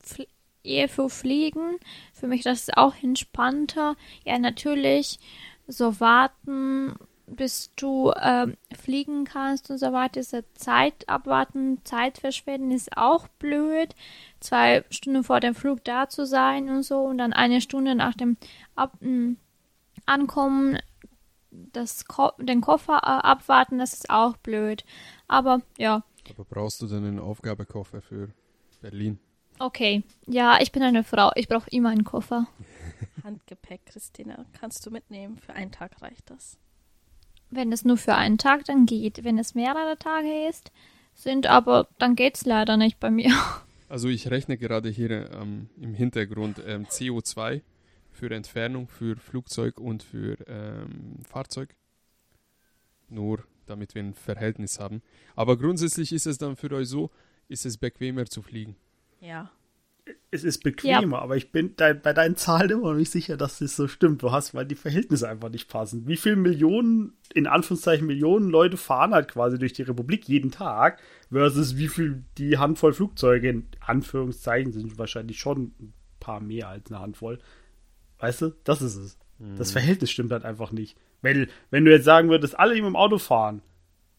Fl eher für Fliegen. Für mich das ist auch entspannter. Ja, natürlich so warten, bis du ähm, fliegen kannst und so weiter. Diese Zeit abwarten, Zeit verschwenden ist auch blöd. Zwei Stunden vor dem Flug da zu sein und so und dann eine Stunde nach dem Ab m, Ankommen das Ko den Koffer äh, abwarten, das ist auch blöd. Aber ja, Aber brauchst du denn einen Aufgabekoffer für Berlin? okay. Ja, ich bin eine Frau. Ich brauche immer einen Koffer. Handgepäck, Christina, kannst du mitnehmen. Für einen Tag reicht das. Wenn es nur für einen Tag dann geht. Wenn es mehrere Tage ist, sind aber, dann geht's leider nicht bei mir. Also ich rechne gerade hier ähm, im Hintergrund ähm, CO2 für Entfernung, für Flugzeug und für ähm, Fahrzeug. Nur damit wir ein Verhältnis haben. Aber grundsätzlich ist es dann für euch so, ist es bequemer zu fliegen. Ja. Es ist bequemer, ja. aber ich bin de bei deinen Zahlen immer noch nicht sicher, dass das so stimmt. Du hast, weil die Verhältnisse einfach nicht passen. Wie viele Millionen, in Anführungszeichen Millionen Leute fahren halt quasi durch die Republik jeden Tag versus wie viel die Handvoll Flugzeuge, in Anführungszeichen, sind wahrscheinlich schon ein paar mehr als eine Handvoll. Weißt du, das ist es. Mhm. Das Verhältnis stimmt halt einfach nicht. Weil, wenn du jetzt sagen würdest, alle, die mit dem Auto fahren,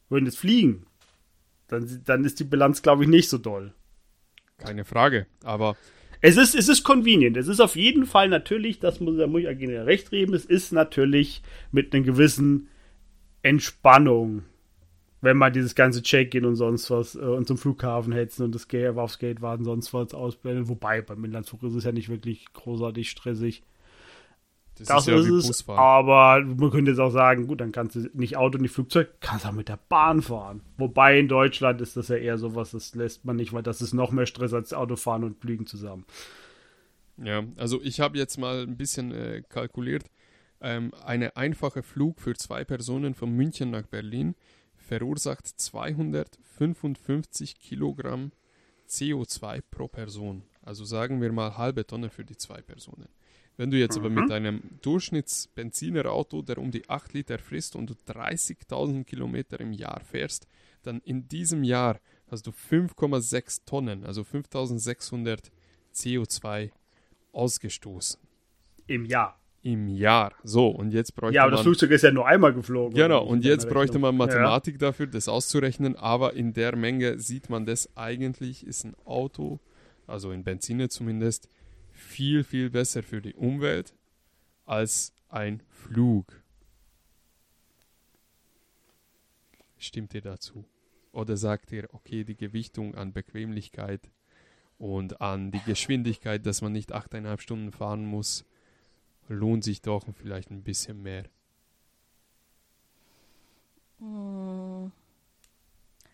würden jetzt fliegen, dann, dann ist die Bilanz, glaube ich, nicht so doll. Keine Frage, aber es ist, es ist convenient. Es ist auf jeden Fall natürlich, das muss, da muss ich Agina recht reden, es ist natürlich mit einer gewissen Entspannung, wenn man dieses ganze Check-in und sonst was äh, und zum Flughafen hetzen und das Gate, aufs Gate warten, sonst was ausblenden. Wobei beim Inlandsflug ist es ja nicht wirklich großartig stressig. Das, das ist, ja ist es. Aber man könnte jetzt auch sagen, gut, dann kannst du nicht Auto, nicht Flugzeug, kannst auch mit der Bahn fahren. Wobei in Deutschland ist das ja eher sowas, das lässt man nicht, weil das ist noch mehr Stress als Autofahren und Fliegen zusammen. Ja, also ich habe jetzt mal ein bisschen äh, kalkuliert. Ähm, eine einfache Flug für zwei Personen von München nach Berlin verursacht 255 Kilogramm CO2 pro Person. Also sagen wir mal halbe Tonne für die zwei Personen. Wenn du jetzt mhm. aber mit einem Durchschnittsbenzinerauto, der um die 8 Liter frisst und du 30.000 Kilometer im Jahr fährst, dann in diesem Jahr hast du 5,6 Tonnen, also 5.600 CO2 ausgestoßen. Im Jahr. Im Jahr. So, und jetzt bräuchte man. Ja, aber das Flugzeug ist ja nur einmal geflogen. Genau, und jetzt bräuchte man Mathematik ja. dafür, das auszurechnen, aber in der Menge sieht man das eigentlich, ist ein Auto, also in Benziner zumindest, viel, viel besser für die Umwelt als ein Flug. Stimmt ihr dazu? Oder sagt ihr, okay, die Gewichtung an Bequemlichkeit und an die Geschwindigkeit, dass man nicht achteinhalb Stunden fahren muss, lohnt sich doch vielleicht ein bisschen mehr? Hm.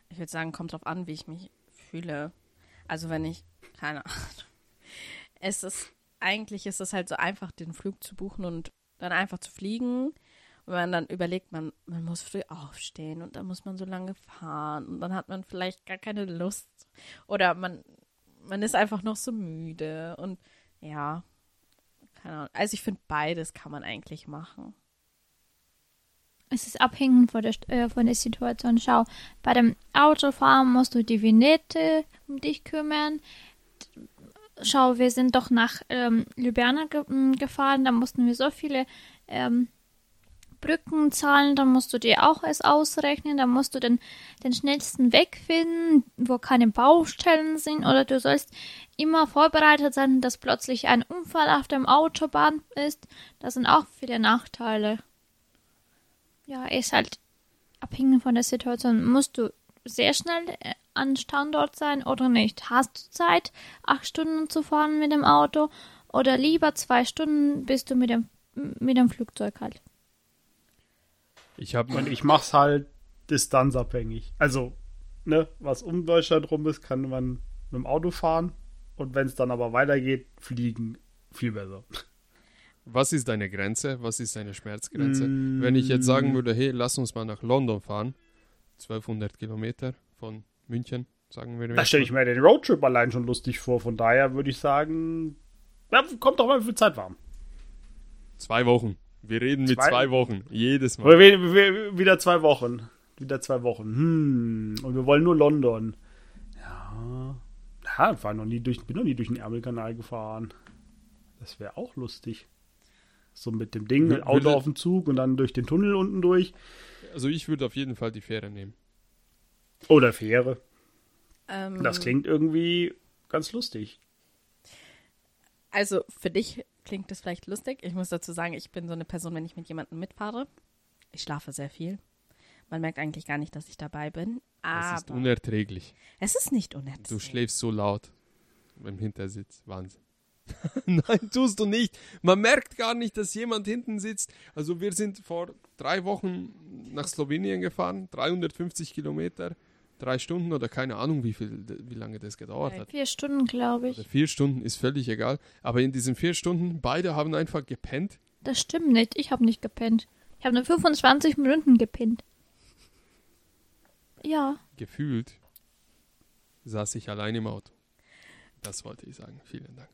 Ich würde sagen, kommt drauf an, wie ich mich fühle. Also wenn ich, keine Ahnung, es ist, eigentlich ist es halt so einfach, den Flug zu buchen und dann einfach zu fliegen. Und wenn man dann überlegt, man, man muss früh aufstehen und dann muss man so lange fahren und dann hat man vielleicht gar keine Lust. Oder man, man ist einfach noch so müde und ja, keine Ahnung. Also ich finde, beides kann man eigentlich machen. Es ist abhängig von der, äh, von der Situation. Schau, bei dem Autofahren musst du die Vignette um dich kümmern schau, wir sind doch nach ähm, Ljubljana ge gefahren, da mussten wir so viele ähm, Brücken zahlen, dann musst du dir auch es ausrechnen, dann musst du den, den schnellsten Weg finden, wo keine Baustellen sind, oder du sollst immer vorbereitet sein, dass plötzlich ein Unfall auf der Autobahn ist. Das sind auch viele Nachteile. Ja, ist halt abhängig von der Situation. Musst du sehr schnell äh, an Standort sein oder nicht? Hast du Zeit, acht Stunden zu fahren mit dem Auto oder lieber zwei Stunden bist du mit dem, mit dem Flugzeug halt? Ich hab, und ich mach's halt distanzabhängig. Also, ne, was um Deutschland rum ist, kann man mit dem Auto fahren und wenn es dann aber weitergeht, fliegen viel besser. Was ist deine Grenze? Was ist deine Schmerzgrenze? Mm. Wenn ich jetzt sagen würde, hey, lass uns mal nach London fahren, 1200 Kilometer von München, sagen wir. Da stelle ich mir den Roadtrip allein schon lustig vor. Von daher würde ich sagen, ja, kommt doch mal, wie viel Zeit warm. Zwei Wochen. Wir reden zwei? mit zwei Wochen. Jedes Mal. Oder wieder zwei Wochen. Wieder zwei Wochen. Hm. Und wir wollen nur London. Ja. Ja, ich war noch nie durch, bin noch nie durch den Ärmelkanal gefahren. Das wäre auch lustig. So mit dem Ding, mit Auto auf dem Zug und dann durch den Tunnel unten durch. Also ich würde auf jeden Fall die Fähre nehmen. Oder Fähre. Ähm, das klingt irgendwie ganz lustig. Also für dich klingt das vielleicht lustig. Ich muss dazu sagen, ich bin so eine Person, wenn ich mit jemandem mitfahre. Ich schlafe sehr viel. Man merkt eigentlich gar nicht, dass ich dabei bin. Aber es ist unerträglich. Es ist nicht unerträglich. Du schläfst so laut im Hintersitz. Wahnsinn. Nein, tust du nicht. Man merkt gar nicht, dass jemand hinten sitzt. Also wir sind vor drei Wochen nach Slowenien gefahren, 350 Kilometer drei Stunden oder keine Ahnung, wie viel, wie lange das gedauert hat. Vier Stunden, glaube ich. Oder vier Stunden ist völlig egal. Aber in diesen vier Stunden, beide haben einfach gepennt. Das stimmt nicht. Ich habe nicht gepennt. Ich habe nur 25 Minuten gepennt. Ja. Gefühlt saß ich allein im Auto. Das wollte ich sagen. Vielen Dank.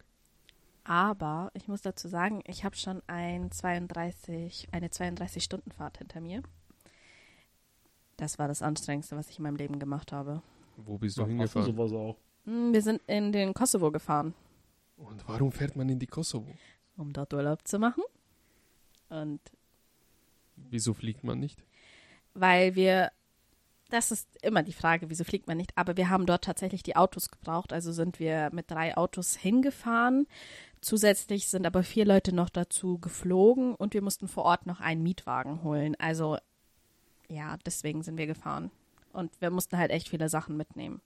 Aber ich muss dazu sagen, ich habe schon ein 32, eine 32-Stunden-Fahrt hinter mir. Das war das Anstrengendste, was ich in meinem Leben gemacht habe. Wo bist du du hingefahren? sowas auch. Hm, Wir sind in den Kosovo gefahren, Und warum fährt man in die Kosovo? um dort Urlaub zu machen. Und Wieso fliegt man nicht? weil wir, das ist immer die Frage, wieso fliegt man nicht, aber wir haben dort tatsächlich die Autos gebraucht, also sind wir mit drei Autos hingefahren. Zusätzlich sind aber vier Leute noch dazu geflogen und wir mussten vor Ort noch einen Mietwagen holen. Also ja, deswegen sind wir gefahren. Und wir mussten halt echt viele Sachen mitnehmen.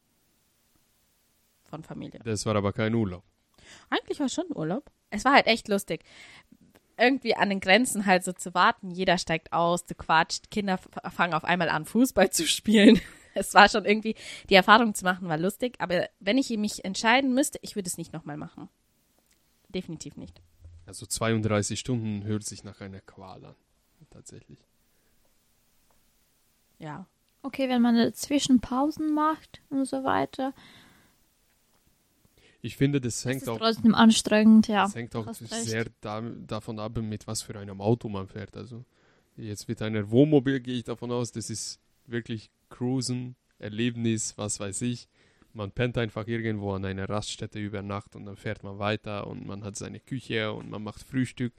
Von Familie. Das war aber kein Urlaub. Eigentlich war es schon Urlaub. Es war halt echt lustig. Irgendwie an den Grenzen halt so zu warten. Jeder steigt aus, du quatscht. Kinder fangen auf einmal an, Fußball zu spielen. Es war schon irgendwie, die Erfahrung zu machen, war lustig. Aber wenn ich mich entscheiden müsste, ich würde es nicht nochmal machen. Definitiv nicht. Also 32 Stunden hört sich nach einer Qual an. Tatsächlich. Ja. Okay, wenn man dazwischen Pausen macht und so weiter, Ich finde, das hängt es auch, trotzdem anstrengend, ja. das hängt auch sehr da, davon ab, mit was für einem Auto man fährt. Also jetzt mit einer Wohnmobil gehe ich davon aus, das ist wirklich Cruisen, Erlebnis, was weiß ich. Man pennt einfach irgendwo an einer Raststätte über Nacht und dann fährt man weiter und man hat seine Küche und man macht Frühstück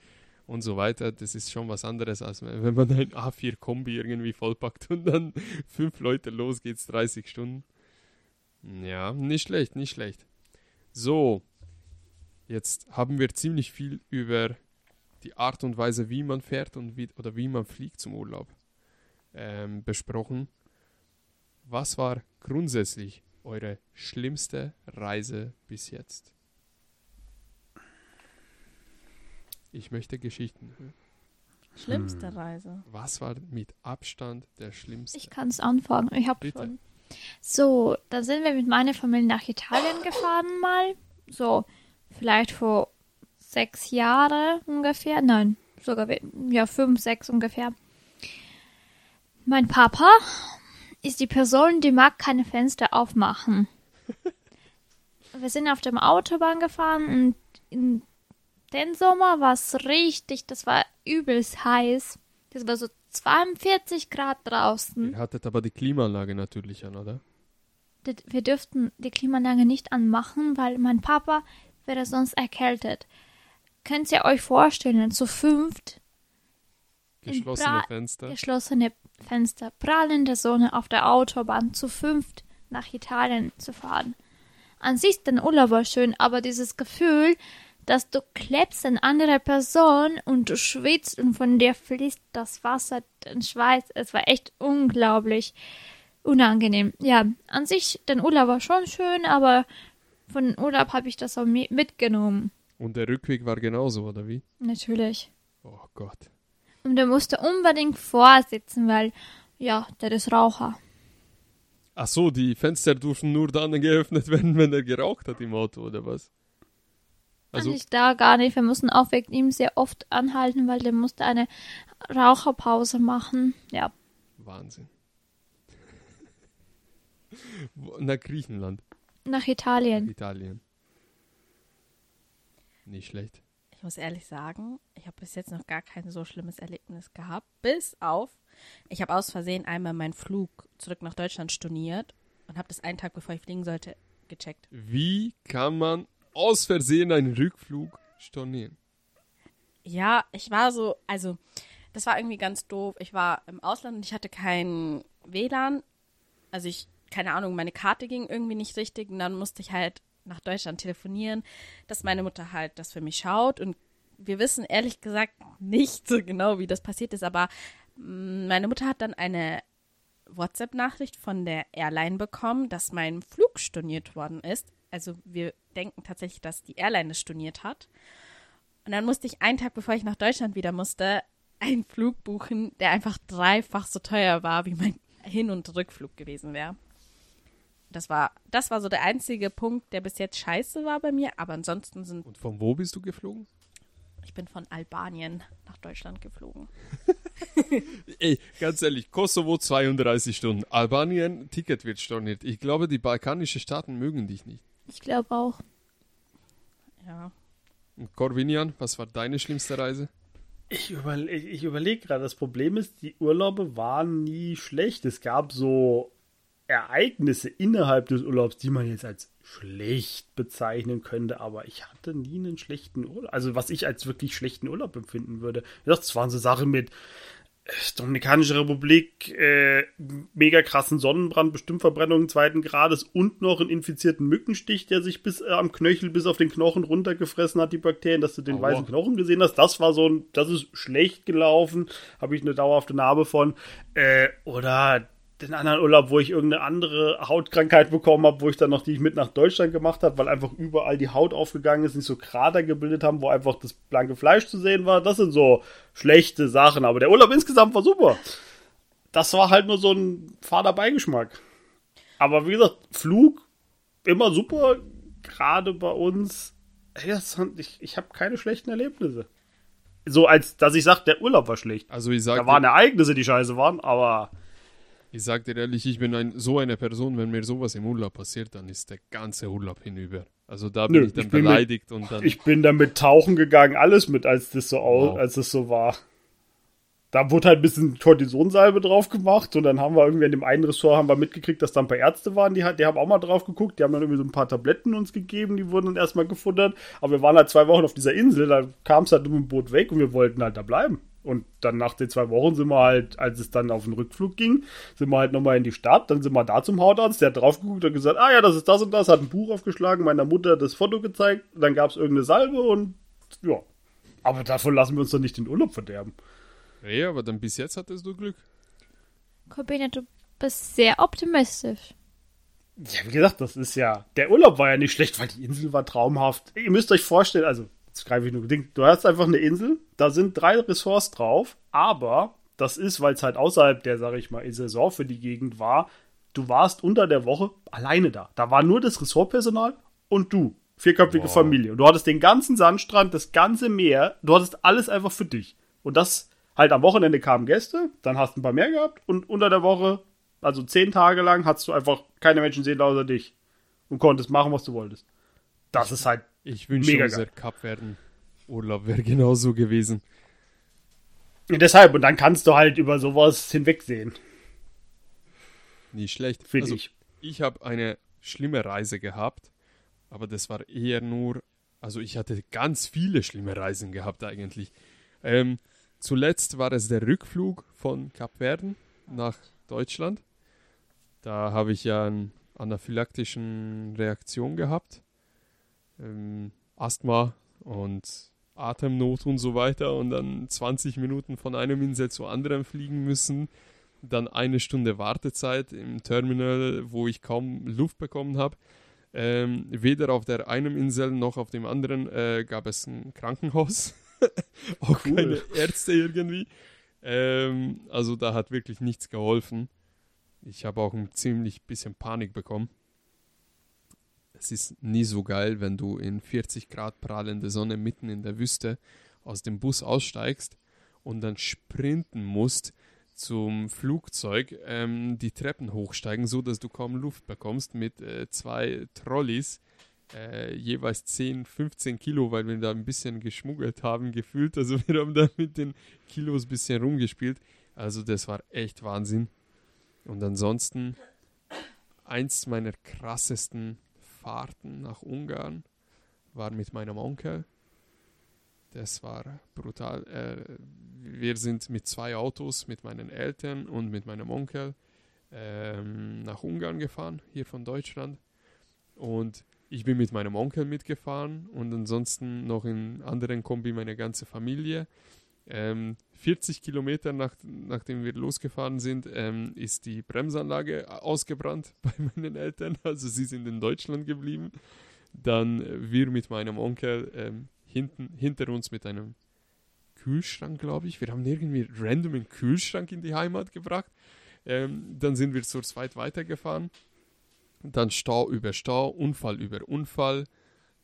und so weiter. Das ist schon was anderes, als wenn man ein A4-Kombi irgendwie vollpackt und dann fünf Leute los geht's 30 Stunden. Ja, nicht schlecht, nicht schlecht. So, jetzt haben wir ziemlich viel über die Art und Weise, wie man fährt und wie, oder wie man fliegt zum Urlaub ähm, besprochen. Was war grundsätzlich eure schlimmste Reise bis jetzt? Ich möchte Geschichten hören. Schlimmste Hm. Reise. Was war mit Abstand der schlimmste? Ich kann es anfangen. Ich habe Bitte. schon. So, dann sind wir mit meiner Familie nach Italien gefahren mal. So, vielleicht vor sechs Jahren ungefähr. Nein, sogar ja fünf, sechs ungefähr. Mein Papa ist die Person, die mag keine Fenster aufmachen. wir sind auf dem Autobahn gefahren und in den Sommer war es richtig, das war übelst heiß. Das war so 42 Grad draußen. Ihr hattet aber die Klimaanlage natürlich an, oder? Wir dürften die Klimaanlage nicht anmachen, weil mein Papa wäre sonst erkältet. Könnt ihr euch vorstellen, zu fünft Geschlossene Fenster. geschlossene Fenster, prallende Sonne auf der Autobahn, zu fünft nach Italien zu fahren. An sich der Urlaub war schön, aber dieses Gefühl, dass du klebst an andere Person und du schwitzt und von dir fließt das Wasser, den Schweiß, es war echt unglaublich unangenehm. Ja, an sich, der Urlaub war schon schön, aber von Urlaub habe ich das auch mi- mitgenommen. Und der Rückweg war genauso, oder wie? Natürlich. Oh Gott. Und er musste unbedingt vorsitzen, weil, ja, der ist Raucher. Ach so, die Fenster durften nur dann geöffnet werden, wenn er geraucht hat im Auto, oder was? Also, Also, ich da gar nicht. Wir mussten auch wegen ihm sehr oft anhalten, weil der musste eine Raucherpause machen. Ja, Wahnsinn. Nach Griechenland, nach Italien. Italien. Nicht schlecht. Ich muss ehrlich sagen, ich habe bis jetzt noch gar kein so schlimmes Erlebnis gehabt, bis auf, ich habe aus Versehen einmal meinen Flug zurück nach Deutschland storniert und habe das einen Tag, bevor ich fliegen sollte, gecheckt. Wie kann man aus Versehen einen Rückflug stornieren? Ja, ich war so, also, das war irgendwie ganz doof. Ich war im Ausland und ich hatte kein WLAN. Also ich, keine Ahnung, meine Karte ging irgendwie nicht richtig und dann musste ich halt nach Deutschland telefonieren, dass meine Mutter halt das für mich schaut und wir wissen ehrlich gesagt nicht so genau, wie das passiert ist, aber mm, meine Mutter hat dann eine WhatsApp-Nachricht von der Airline bekommen, dass mein Flug storniert worden ist. Also wir denken tatsächlich, dass die Airline es storniert hat. Und dann musste ich einen Tag, bevor ich nach Deutschland wieder musste, einen Flug buchen, der einfach dreifach so teuer war, wie mein Hin- und Rückflug gewesen wäre. Das war, das war so der einzige Punkt, der bis jetzt scheiße war bei mir, aber ansonsten sind, Und von wo bist du geflogen? ich bin von Albanien nach Deutschland geflogen. Ey, ganz ehrlich, Kosovo 32 Stunden, Albanien, Ticket wird storniert. Ich glaube, die balkanischen Staaten mögen dich nicht. Ich glaube auch. Ja. Und Corvinian, was war deine schlimmste Reise? Ich, überle ich, ich überlege gerade, das Problem ist, die Urlaube waren nie schlecht. Es gab so Ereignisse innerhalb des Urlaubs, die man jetzt als schlecht bezeichnen könnte, aber ich hatte nie einen schlechten Urlaub. Also was ich als wirklich schlechten Urlaub empfinden würde. Das waren so Sachen mit Dominikanische Republik, äh, mega krassen Sonnenbrand, bestimmt Verbrennung zweiten Grades und noch einen infizierten Mückenstich, der sich bis äh, am Knöchel, bis auf den Knochen runtergefressen hat, die Bakterien, dass du den Aua. weißen Knochen gesehen hast. Das war so ein, das ist schlecht gelaufen, habe ich eine dauerhafte Narbe von. Äh, oder den anderen Urlaub, wo ich irgendeine andere Hautkrankheit bekommen habe, wo ich dann noch die ich mit nach Deutschland gemacht habe, weil einfach überall die Haut aufgegangen ist, nicht so Krater gebildet haben, wo einfach das blanke Fleisch zu sehen war. Das sind so schlechte Sachen, aber der Urlaub insgesamt war super. Das war halt nur so ein fader Beigeschmack. Aber wie gesagt, Flug immer super, gerade bei uns. Ich ich habe keine schlechten Erlebnisse. So als, dass ich sage, der Urlaub war schlecht. Also ich Da sag, waren dir, Ereignisse, die scheiße waren, aber ich sag dir ehrlich, ich bin ein, so eine Person, wenn mir sowas im Urlaub passiert, dann ist der ganze Urlaub hinüber. Also da bin Nö, ich dann ich bin mit- beleidigt und dann. Ich bin damit tauchen gegangen, alles mit, als das so Wow. als das so war. Da wurde halt ein bisschen Kortisonsalbe drauf gemacht und dann haben wir irgendwie in dem einen Ressort haben wir mitgekriegt, dass da ein paar Ärzte waren, die, die haben auch mal drauf geguckt, die haben dann irgendwie so ein paar Tabletten uns gegeben, die wurden dann erstmal gefuttert. Aber wir waren halt zwei Wochen auf dieser Insel, da kam es halt mit dem Boot weg und wir wollten halt da bleiben. Und dann nach den zwei Wochen sind wir halt, als es dann auf den Rückflug ging, sind wir halt nochmal in die Stadt, dann sind wir da zum Hautarzt, der hat drauf geguckt und gesagt, ah ja, das ist das und das, hat ein Buch aufgeschlagen, meiner Mutter das Foto gezeigt, dann gab es irgendeine Salbe und ja. Aber davon lassen wir uns doch nicht den Urlaub verderben. Ja, aber dann bis jetzt hattest du Glück. Corbina, du bist sehr optimistisch. Ja, wie gesagt, das ist ja, der Urlaub war ja nicht schlecht, weil die Insel war traumhaft. Ihr müsst euch vorstellen, also, jetzt greife ich nur bedingt, du hast einfach eine Insel, da sind drei Ressorts drauf, aber das ist, weil es halt außerhalb der, sag ich mal, Saison für die Gegend war, du warst unter der Woche alleine da. Da war nur das Ressortpersonal und du. Vierköpfige Wow. Familie. Und du hattest den ganzen Sandstrand, das ganze Meer, du hattest alles einfach für dich. Und das halt am Wochenende kamen Gäste, dann hast du ein paar mehr gehabt und unter der Woche, also zehn Tage lang, hattest du einfach keine Menschen sehen außer dich und konntest machen, was du wolltest. Das ist halt Ich wünsche, Mega unser geil. Kapverden-Urlaub wäre genauso gewesen. deshalb, und dann kannst du halt über sowas hinwegsehen, Nicht schlecht. finde also, ich. Ich habe eine schlimme Reise gehabt, aber das war eher nur, also ich hatte ganz viele schlimme Reisen gehabt eigentlich. Ähm, zuletzt war es der Rückflug von Kapverden nach Deutschland. Da habe ich ja eine anaphylaktischen Reaktion gehabt. Ähm, Asthma und Atemnot und so weiter und dann 20 Minuten von einem Insel zur anderen fliegen müssen dann eine Stunde Wartezeit im Terminal, wo ich kaum Luft bekommen habe. Ähm, weder auf der einen Insel noch auf dem anderen äh, gab es ein Krankenhaus. Auch Cool. keine Ärzte irgendwie. Ähm, also da hat wirklich nichts geholfen. Ich habe auch ein ziemlich bisschen Panik bekommen. Es ist nie so geil, wenn du in 40 Grad prahlende Sonne mitten in der Wüste aus dem Bus aussteigst und dann sprinten musst zum Flugzeug, ähm, die Treppen hochsteigen, so dass du kaum Luft bekommst mit äh, zwei Trolleys, äh, jeweils 10, 15 Kilo, weil wir da ein bisschen geschmuggelt haben, gefühlt. Also wir haben da mit den Kilos ein bisschen rumgespielt. Also das war echt Wahnsinn. Und ansonsten eins meiner krassesten Fahrten nach Ungarn war mit meinem Onkel. Das war brutal. Äh, wir sind mit zwei Autos, mit meinen Eltern und mit meinem Onkel ähm, nach Ungarn gefahren, hier von Deutschland. Und ich bin mit meinem Onkel mitgefahren und ansonsten noch in anderen Kombi meine ganze Familie. Ähm, 40 Kilometer nach, nachdem wir losgefahren sind, ähm, ist die Bremsanlage ausgebrannt bei meinen Eltern. Also sie sind in Deutschland geblieben. Dann äh, wir mit meinem Onkel ähm, hinten, hinter uns mit einem Kühlschrank, glaube ich. Wir haben irgendwie random einen Kühlschrank in die Heimat gebracht. Ähm, dann sind wir zur zweit weitergefahren. Dann Stau über Stau, Unfall über Unfall.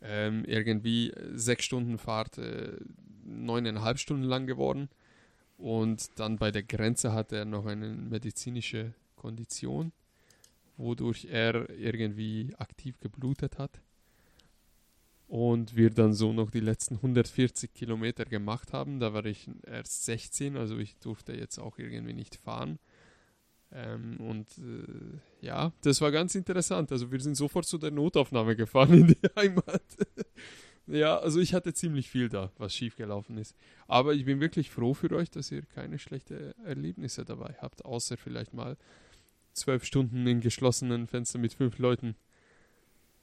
Ähm, irgendwie sechs Stunden Fahrt, äh, neuneinhalb Stunden lang geworden. Und dann bei der Grenze hat er noch eine medizinische Kondition, wodurch er irgendwie aktiv geblutet hat. und wir dann so noch die letzten 140 Kilometer gemacht haben. Da war ich erst 16, also ich durfte jetzt auch irgendwie nicht fahren. Ähm, und äh, ja, das war ganz interessant. Also wir sind sofort zu der Notaufnahme gefahren in die Heimat. ja, also ich hatte ziemlich viel da, was schiefgelaufen ist. Aber ich bin wirklich froh für euch, dass ihr keine schlechten Erlebnisse dabei habt, außer vielleicht mal zwölf Stunden in geschlossenen Fenstern mit fünf Leuten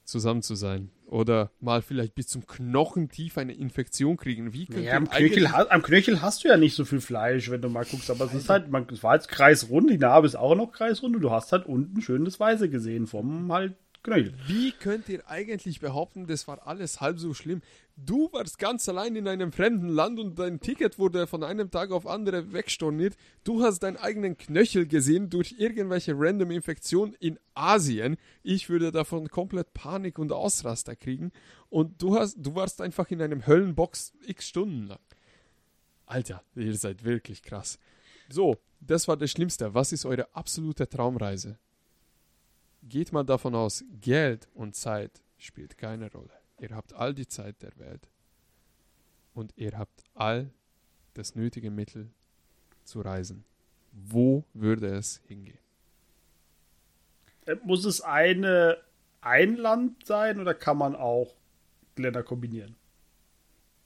zusammen zu sein. Oder mal vielleicht bis zum Knochen tief eine Infektion kriegen. Wie könnt Ja, ihr am, Knöchel, am Knöchel hast du ja nicht so viel Fleisch, wenn du mal guckst, aber es ist halt, man, es war jetzt kreisrund, die Narbe ist auch noch kreisrund und du hast halt unten schön das Weiße gesehen vom halt Knöchel. Wie könnt ihr eigentlich behaupten, das war alles halb so schlimm? Du warst ganz allein in einem fremden Land und dein Ticket wurde von einem Tag auf andere wegstorniert. Du hast deinen eigenen Knöchel gesehen durch irgendwelche random Infektion in Asien. Ich würde davon komplett Panik und Ausraster kriegen. Und du hast, du warst einfach in einem Höllenbox x Stunden lang. Alter, ihr seid wirklich krass. So, das war das Schlimmste. Was ist eure absolute Traumreise? Geht mal davon aus, Geld und Zeit spielt keine Rolle. Ihr habt all die Zeit der Welt und ihr habt all das nötige Mittel zu reisen. Wo würde es hingehen? Muss es eine ein Land sein oder kann man auch Länder kombinieren?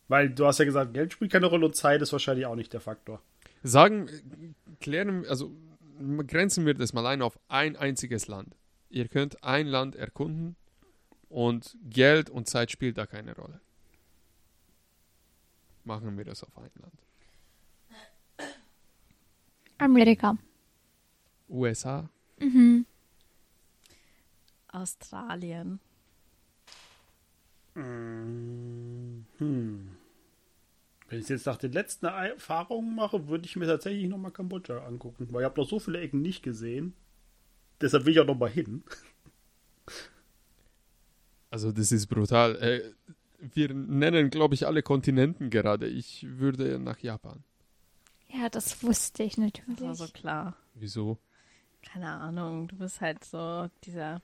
Weil du hast ja gesagt, Geld spielt keine Rolle und Zeit ist wahrscheinlich auch nicht der Faktor. Sagen, klären, also grenzen wir das mal ein auf ein einziges Land. Ihr könnt ein Land erkunden und Geld und Zeit spielt da keine Rolle. Machen wir das auf ein Land. Amerika. USA, Mhm. Australien. Hm. Wenn ich jetzt nach den letzten Erfahrungen mache, würde ich mir tatsächlich nochmal Kambodscha angucken, weil ich habe noch so viele Ecken nicht gesehen. Deshalb will ich auch nochmal hin. Also das ist brutal. Äh, wir nennen, glaube ich, alle Kontinenten gerade. Ich würde nach Japan. Ja, das wusste ich natürlich. Das war so klar. Wieso? Keine Ahnung. Du bist halt so dieser,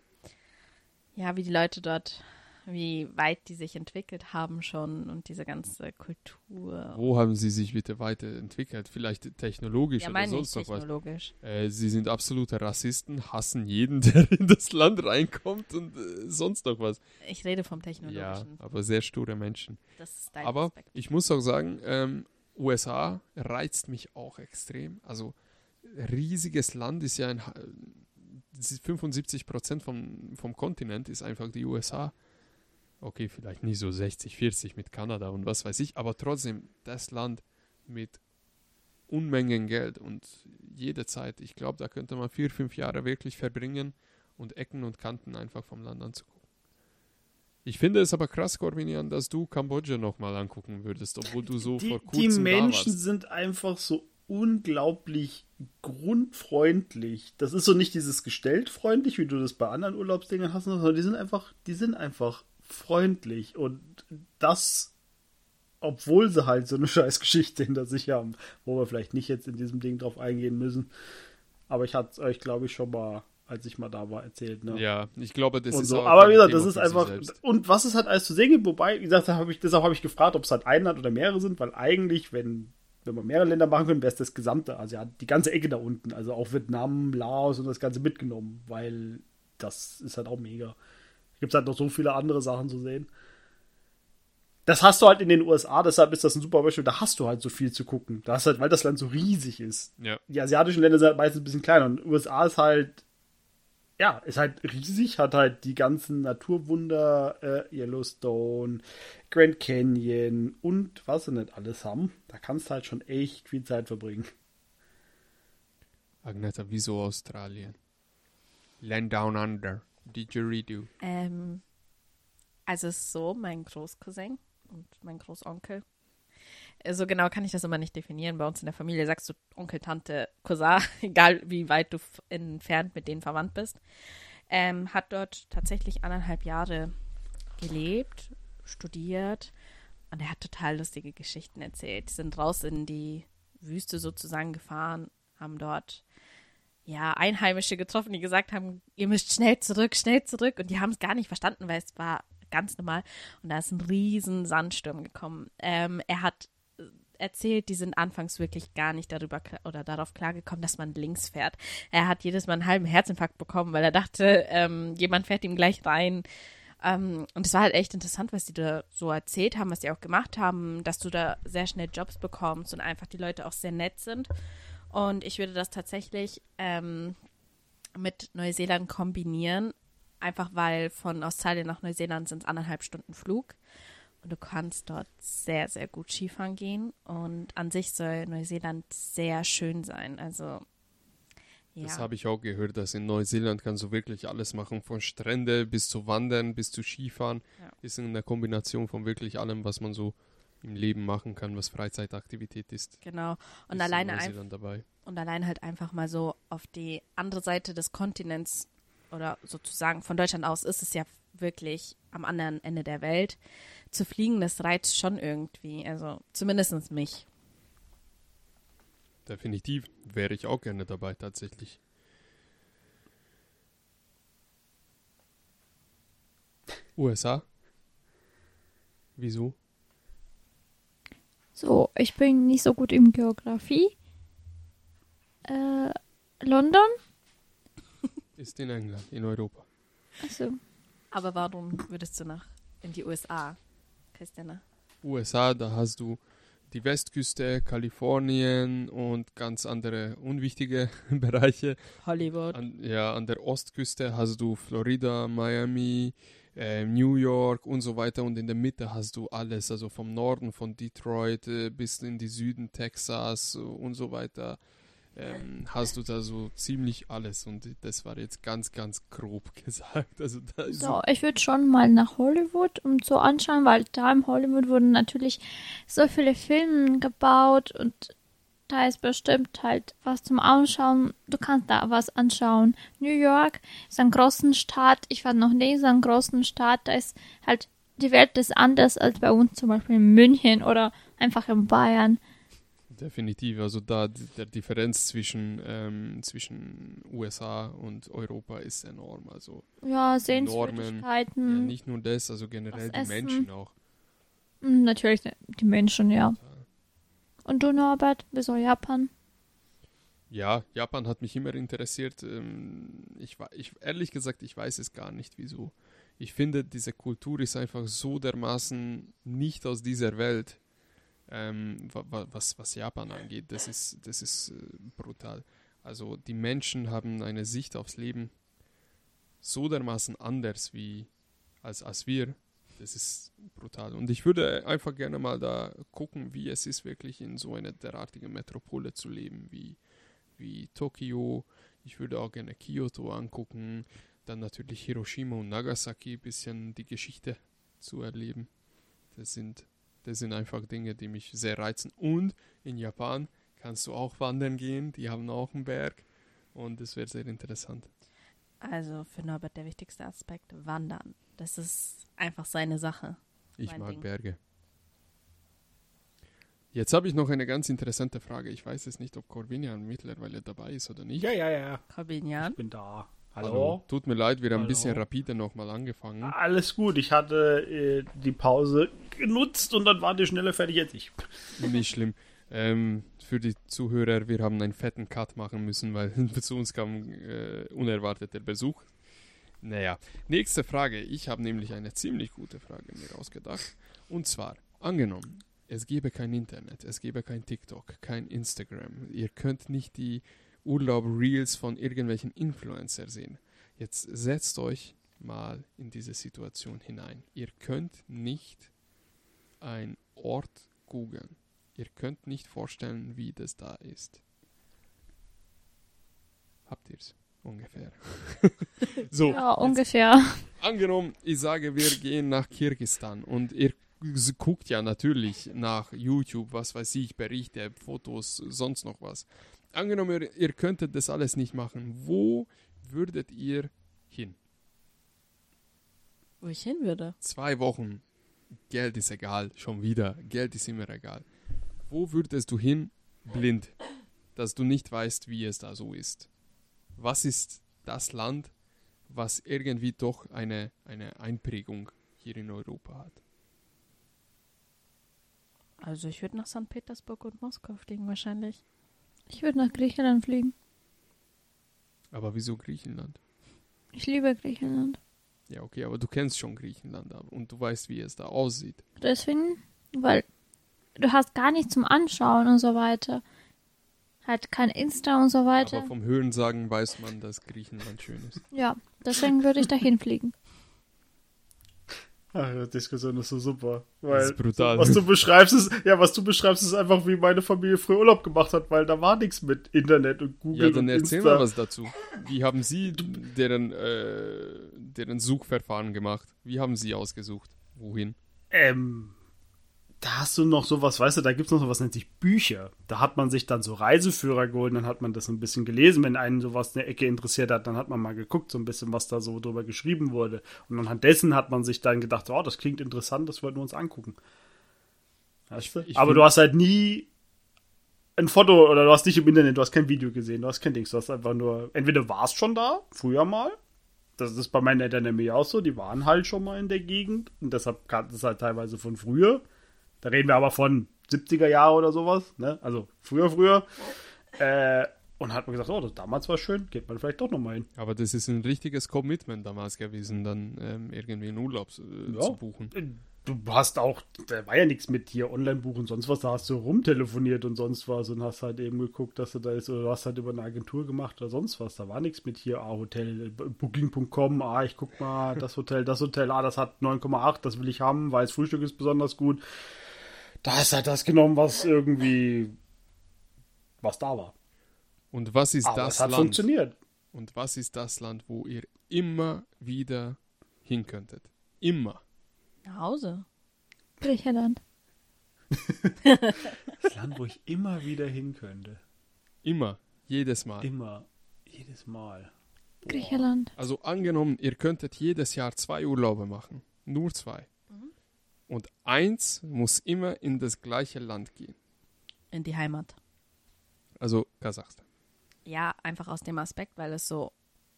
ja, wie die Leute dort, wie weit die sich entwickelt haben schon und diese ganze Kultur. Wo haben sie sich bitte weiterentwickelt? Vielleicht technologisch ja, oder sonst noch was? Äh, sie sind absolute Rassisten, hassen jeden, der in das Land reinkommt und äh, sonst noch was. Ich rede vom Ja, technologischen. aber sehr sture Menschen. Das ist dein Aber Aspekt. ich muss auch sagen, ähm, USA reizt mich auch extrem. Also riesiges Land ist ja ein, Ha- das ist 75 Prozent vom, vom Kontinent ist einfach die USA. Okay, vielleicht nicht so 60, 40 mit Kanada und was weiß ich, aber trotzdem das Land mit Unmengen Geld und jede Zeit. Ich glaube, da könnte man vier, fünf Jahre wirklich verbringen und Ecken und Kanten einfach vom Land anzugucken. Ich finde es aber krass, Corbinian, dass du Kambodscha nochmal angucken würdest, obwohl du so die, vor die kurzem Menschen da warst. sind einfach so unglaublich grundfreundlich. Das ist so nicht dieses gestellt freundlich, wie du das bei anderen Urlaubsdingern hast, sondern die sind einfach, die sind einfach freundlich und das obwohl sie halt so eine scheiß Geschichte hinter sich haben, wo wir vielleicht nicht jetzt in diesem Ding drauf eingehen müssen. Aber ich hatte es euch, glaube ich, schon mal, als ich mal da war, erzählt. Ne? Ja, ich glaube, das und ist so. auch Aber wie gesagt, das ist einfach. Und was es halt alles zu sehen gibt, wobei, wie gesagt, hab ich, deshalb habe ich gefragt, ob es halt ein Land oder mehrere sind, weil eigentlich, wenn, wenn man mehrere Länder machen können, wäre es das gesamte, also ja, die ganze Ecke da unten, also auch Vietnam, Laos und das Ganze mitgenommen, weil das ist halt auch mega. Gibt es halt noch so viele andere Sachen zu sehen. Das hast du halt in den USA, deshalb ist das ein super Beispiel, da hast du halt so viel zu gucken. Da hast halt, weil das Land so riesig ist Ja. die asiatischen Länder sind halt meistens ein bisschen kleiner und USA ist halt ja, ist halt riesig, hat halt die ganzen Naturwunder, äh, Yellowstone, Grand Canyon und was sie nicht alles haben. Da kannst du halt schon echt viel Zeit verbringen. Agneta, wieso Australien? Land Down Under. Didgeridoo. Ähm, also so, mein Großcousin und mein Großonkel. äh, So genau kann ich das immer nicht definieren. Bei uns in der Familie sagst du Onkel, Tante, Cousin, egal wie weit du entfernt mit denen verwandt bist. Ähm, hat dort tatsächlich anderthalb Jahre gelebt, studiert und er hat total lustige Geschichten erzählt. Die sind raus in die Wüste sozusagen gefahren, haben dort ja, Einheimische getroffen, die gesagt haben, ihr müsst schnell zurück, schnell zurück. Und die haben es gar nicht verstanden, weil es war ganz normal. Und da ist ein riesen Sandsturm gekommen. Ähm, er hat äh, erzählt, die sind anfangs wirklich gar nicht darüber oder darauf klargekommen, dass man links fährt. Er hat jedes Mal einen halben Herzinfarkt bekommen, weil er dachte, ähm, jemand fährt ihm gleich rein. Ähm, und es war halt echt interessant, was die da so erzählt haben, was die auch gemacht haben, dass du da sehr schnell Jobs bekommst und einfach die Leute auch sehr nett sind. Und ich würde das tatsächlich ähm, mit Neuseeland kombinieren, einfach weil von Australien nach Neuseeland sind es anderthalb Stunden Flug. Und du kannst dort sehr, sehr gut Skifahren gehen. Und an sich soll Neuseeland sehr schön sein. Also, ja. Das habe ich auch gehört, dass in Neuseeland kannst du wirklich alles machen, von Strände bis zu Wandern, bis zu Skifahren. Ja. Ist in der Kombination von wirklich allem, was man so im Leben machen kann, was Freizeitaktivität ist. Genau. Und alleine in einfach. Und allein halt einfach mal so auf die andere Seite des Kontinents oder sozusagen von Deutschland aus ist es ja wirklich am anderen Ende der Welt. Zu fliegen, das reizt schon irgendwie. Also zumindest mich. Definitiv wäre ich auch gerne dabei, tatsächlich. USA? Wieso? So, ich bin nicht so gut in Geografie. Äh, London? Ist in England, in Europa. Also, Aber warum würdest du nach in die USA, Christiane? USA, da hast du die Westküste, Kalifornien und ganz andere unwichtige Bereiche. Hollywood. An, ja, an der Ostküste hast du Florida, Miami, äh, New York und so weiter. Und in der Mitte hast du alles, also vom Norden von Detroit äh, bis in die Süden Texas und so weiter. Ähm, hast du da so ziemlich alles und das war jetzt ganz, ganz grob gesagt. Also da so, ich würde schon mal nach Hollywood um zu anschauen, weil da in Hollywood wurden natürlich so viele Filme gebaut und da ist bestimmt halt was zum Anschauen. Du kannst da was anschauen. New York ist ein großen Staat. Ich war noch nie in so einem großen Staat. Da ist halt, die Welt ist anders als bei uns zum Beispiel in München oder einfach in Bayern. Definitiv, also da der Differenz zwischen, ähm, zwischen USA und Europa ist enorm. Also Ja, Normen, Sehenswürdigkeiten. ja, nicht nur das, also generell die essen. Menschen auch. Mm, Natürlich die Menschen, ja. Und du, Norbert, wieso Japan? Ja, Japan hat mich immer interessiert. Ähm, ich, ich ehrlich gesagt, ich weiß es gar nicht, wieso. Ich finde, diese Kultur ist einfach so dermaßen nicht aus dieser Welt, ähm, wa- wa- was, was Japan angeht. Das ist, das ist äh, brutal. Also die Menschen haben eine Sicht aufs Leben so dermaßen anders wie als, als wir. Das ist brutal. Und ich würde einfach gerne mal da gucken, wie es ist, wirklich in so einer derartigen Metropole zu leben, wie, wie Tokio. Ich würde auch gerne Kyoto angucken. Dann natürlich Hiroshima und Nagasaki, ein bisschen die Geschichte zu erleben. Das sind, das sind einfach Dinge, die mich sehr reizen. Und in Japan kannst du auch wandern gehen. Die haben auch einen Berg. Und das wäre sehr interessant. Also für Norbert der wichtigste Aspekt, Wandern. Das ist einfach seine Sache. Ich mag Ding. Berge. Jetzt habe ich noch eine ganz interessante Frage. Ich weiß jetzt nicht, ob Corvinian mittlerweile dabei ist oder nicht. Ja, ja, ja. Corbinian. Ich bin da. Hallo. Tut mir leid, wir haben ein Hallo. bisschen rapide nochmal angefangen. Alles gut. Ich hatte äh, die Pause genutzt und dann war die schneller fertig als ich. Nicht schlimm. Ähm, für die Zuhörer, wir haben einen fetten Cut machen müssen, weil zu uns kam äh, unerwarteter Besuch. Naja, nächste Frage. Ich habe nämlich eine ziemlich gute Frage mir ausgedacht. Und zwar, angenommen, es gäbe kein Internet, es gäbe kein TikTok, kein Instagram. Ihr könnt nicht die Urlaub-Reels von irgendwelchen Influencer sehen. Jetzt setzt euch mal in diese Situation hinein. Ihr könnt nicht ein Ort googeln. Ihr könnt nicht vorstellen, wie das da ist. Habt ihr's? Ungefähr. so, Ja, ungefähr. angenommen, ich sage, wir gehen nach Kirgistan und ihr guckt ja natürlich nach YouTube, was weiß ich, Berichte, Fotos, sonst noch was. Angenommen, ihr, ihr könntet das alles nicht machen. Wo würdet ihr hin? Wo ich hin würde. Zwei Wochen. Geld ist egal, schon wieder. Geld ist immer egal. Wo würdest du hin, blind, dass du nicht weißt, wie es da so ist? Was ist das Land, was irgendwie doch eine, eine Einprägung hier in Europa hat. Also ich würde nach St. Petersburg und Moskau fliegen wahrscheinlich. Ich würde nach Griechenland fliegen. Aber wieso Griechenland? Ich liebe Griechenland. Ja, okay, aber du kennst schon Griechenland und du weißt, wie es da aussieht. Deswegen, weil du hast gar nichts zum Anschauen und so weiter. Halt kein Insta und so weiter. Aber vom Hörensagen weiß man, dass Griechenland schön ist. Ja, deswegen würde ich dahin fliegen. Ach, die Diskussion ist so super. Das Weil ist brutal. was du beschreibst ist, ja, was du beschreibst ist einfach, wie meine Familie früher Urlaub gemacht hat, weil da war nichts mit Internet und Google Ja, dann und erzähl Insta. mal was dazu. Wie haben Sie deren, äh, deren Suchverfahren gemacht? Wie haben Sie ausgesucht? Wohin? Ähm, da hast du noch sowas, weißt du, da gibt's noch sowas, nennt sich Bücher. Da hat man sich dann so Reiseführer geholt, dann hat man das ein bisschen gelesen. Wenn einen sowas in der Ecke interessiert hat, dann hat man mal geguckt, so ein bisschen, was da so drüber geschrieben wurde. Und anhand dessen hat man sich dann gedacht, oh, das klingt interessant, das wollten wir uns angucken. Weißt du? ich Aber du hast halt nie ein Foto oder du hast nicht im Internet, du hast kein Video gesehen, du hast kein Dings, du hast einfach nur, entweder warst schon da, früher mal, das ist bei meinen Eltern nämlich auch so, die waren halt schon mal in der Gegend und deshalb kannten es halt teilweise von früher. Da reden wir aber von 70er Jahre oder sowas, ne? Also früher, früher. Äh, und hat man gesagt, oh, das damals war schön, geht man vielleicht doch nochmal hin. Aber das ist ein richtiges Commitment damals gewesen, dann ähm, irgendwie einen Urlaub äh, Ja. zu buchen. Du hast auch, da war ja nichts mit hier Online-Buch und sonst was, da hast du rumtelefoniert und sonst was und hast halt eben geguckt, dass du da ist, oder du hast halt über eine Agentur gemacht oder sonst was. Da war nichts mit hier, ah, Hotel, äh, Booking.com, ah, ich guck mal, das Hotel, das Hotel, ah, das hat 9,8, das will ich haben, weil das Frühstück ist besonders gut. Da hast halt das genommen, was irgendwie, was da war. Und was ist Aber das es hat Land? funktioniert. Und was ist das Land, wo ihr immer wieder hin könntet? Immer. Nach Hause. Griechenland. Das Land, wo ich immer wieder hin könnte. Immer. Jedes Mal. Immer. Jedes Mal. Griechenland. Also angenommen, ihr könntet jedes Jahr zwei Urlaube machen. Nur zwei. Und eins muss immer in das gleiche Land gehen. In die Heimat. Also Kasachstan. Ja, einfach aus dem Aspekt, weil es so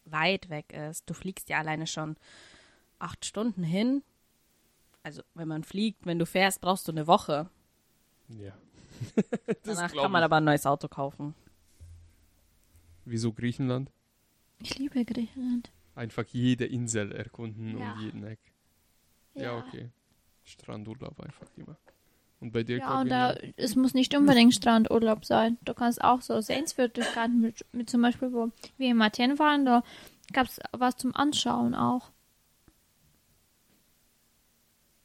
weit weg ist. Du fliegst ja alleine schon acht Stunden hin. Also, wenn man fliegt, wenn du fährst, brauchst du eine Woche. Ja. Danach kann man ich. aber ein neues Auto kaufen. Wieso Griechenland? Ich liebe Griechenland. Einfach jede Insel erkunden Ja. und jeden Eck. Ja, okay. Strandurlaub einfach immer. Und bei dir, Ja, und da, es muss nicht unbedingt Strandurlaub sein. Du kannst auch so Sehenswürdigkeiten mit, mit zum Beispiel, wo wir in Athen waren, da gab es was zum Anschauen auch.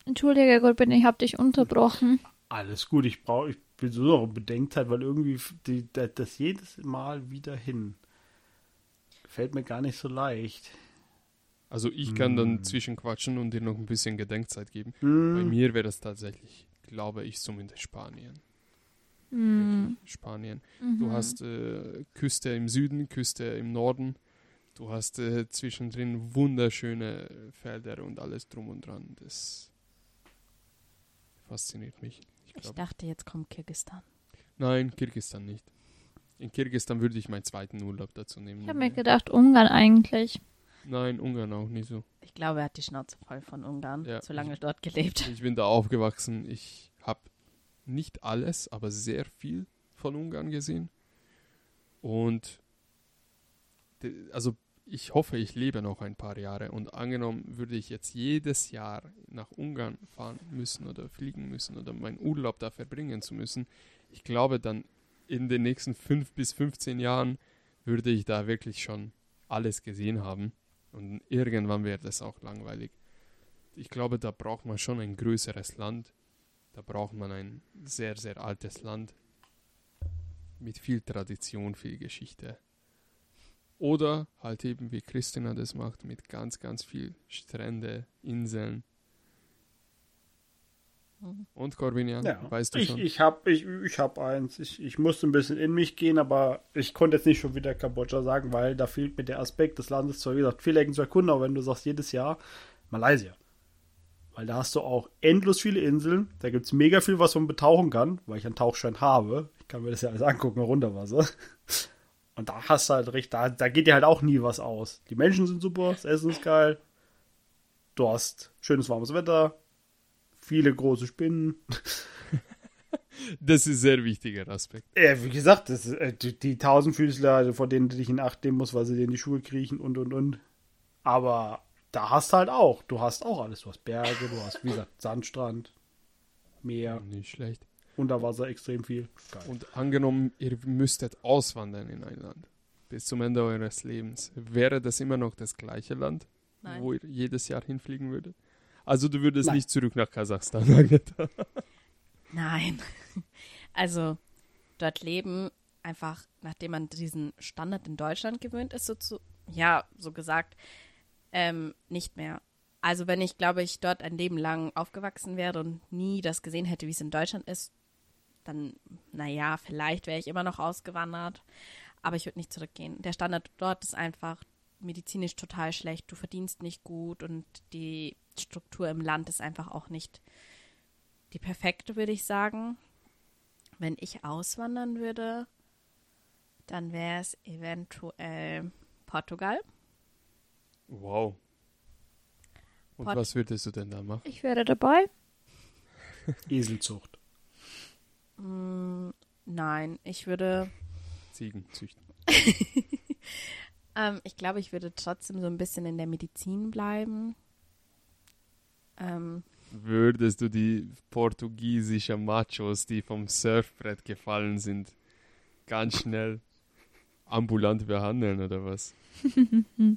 Entschuldige, Gulbin, ich habe dich unterbrochen. Alles gut, ich brauche, ich bin so noch in Bedenkzeit, weil irgendwie die, da- das jedes Mal wieder hin. Fällt mir gar nicht so leicht. Also ich kann dann Hm. zwischenquatschen und dir noch ein bisschen Gedenkzeit geben. Hm, Bei mir wäre das tatsächlich, glaube ich, zumindest Spanien. Hm. Spanien. Mhm. Du hast äh, Küste im Süden, Küste im Norden. Du hast äh, zwischendrin wunderschöne Felder und alles drum und dran. Das fasziniert mich. Ich Ich dachte, jetzt kommt Kirgistan. Nein, Kirgisistan nicht. In Kirgisistan würde ich meinen zweiten Urlaub dazu nehmen. Ich habe mir gedacht, Ungarn eigentlich. Nein, Ungarn auch nicht so. Ich glaube, er hat die Schnauze voll von Ungarn. Ja. Zu lange dort gelebt. Ich bin da aufgewachsen. Ich habe nicht alles, aber sehr viel von Ungarn gesehen. Und also ich hoffe, ich lebe noch ein paar Jahre. Und angenommen, würde ich jetzt jedes Jahr nach Ungarn fahren müssen oder fliegen müssen oder meinen Urlaub da verbringen zu müssen, ich glaube dann in den nächsten fünf bis 15 Jahren würde ich da wirklich schon alles gesehen haben. Und irgendwann wäre das auch langweilig. Ich glaube, da braucht man schon ein größeres Land. Da braucht man ein sehr, sehr altes Land mit viel Tradition, viel Geschichte. Oder halt eben wie Christina das macht, mit ganz, ganz viel Strände, Inseln. Und Corvinia, ja. weißt du ich, schon? ich habe ich, ich hab eins. Ich, ich musste ein bisschen in mich gehen, aber ich konnte jetzt nicht schon wieder Kambodscha sagen, weil da fehlt mir der Aspekt des Landes zwar, wie gesagt, viel Ecken zu erkunden, aber wenn du sagst jedes Jahr Malaysia. Weil da hast du auch endlos viele Inseln. Da gibt es mega viel, was man betauchen kann, weil ich einen Tauchschein habe. Ich kann mir das ja alles angucken, runter Wasser. Und da hast du halt recht, da, da geht dir halt auch nie was aus. Die Menschen sind super, das Essen ist geil. du hast schönes warmes Wetter, viele große Spinnen. Das ist ein sehr wichtiger Aspekt. Ja, wie gesagt, das ist, äh, die, die Tausendfüßler, also vor denen du dich in Acht nehmen musst, weil sie dir in die Schuhe kriechen und und und. Aber da hast du halt auch, du hast auch alles. Du hast Berge, du hast, wie gesagt, Sandstrand, Meer, Nicht schlecht. unter Wasser extrem viel. Geil. Und angenommen, ihr müsstet auswandern in ein Land bis zum Ende eures Lebens, wäre das immer noch das gleiche Land, Nein. wo ihr jedes Jahr hinfliegen würdet? Also du würdest Nein. nicht zurück nach Kasachstan, Agneta. Nein. Also dort leben einfach, nachdem man diesen Standard in Deutschland gewöhnt ist, so zu, ja, so gesagt, ähm, nicht mehr. Also wenn ich, glaube ich, dort ein Leben lang aufgewachsen wäre und nie das gesehen hätte, wie es in Deutschland ist, dann, naja, vielleicht wäre ich immer noch ausgewandert, aber ich würde nicht zurückgehen. Der Standard dort ist einfach medizinisch total schlecht, du verdienst nicht gut und die Struktur im Land ist einfach auch nicht die perfekte, würde ich sagen. Wenn ich auswandern würde, dann wäre es eventuell Portugal. Wow. Und Port- was würdest du denn da machen? Ich wäre dabei. Eselzucht. Mm, nein, ich würde, Ziegen züchten. ähm, ich glaube, ich würde trotzdem so ein bisschen in der Medizin bleiben. Ähm, Würdest du die portugiesischen Machos, die vom Surfbrett gefallen sind, ganz schnell ambulant behandeln oder was?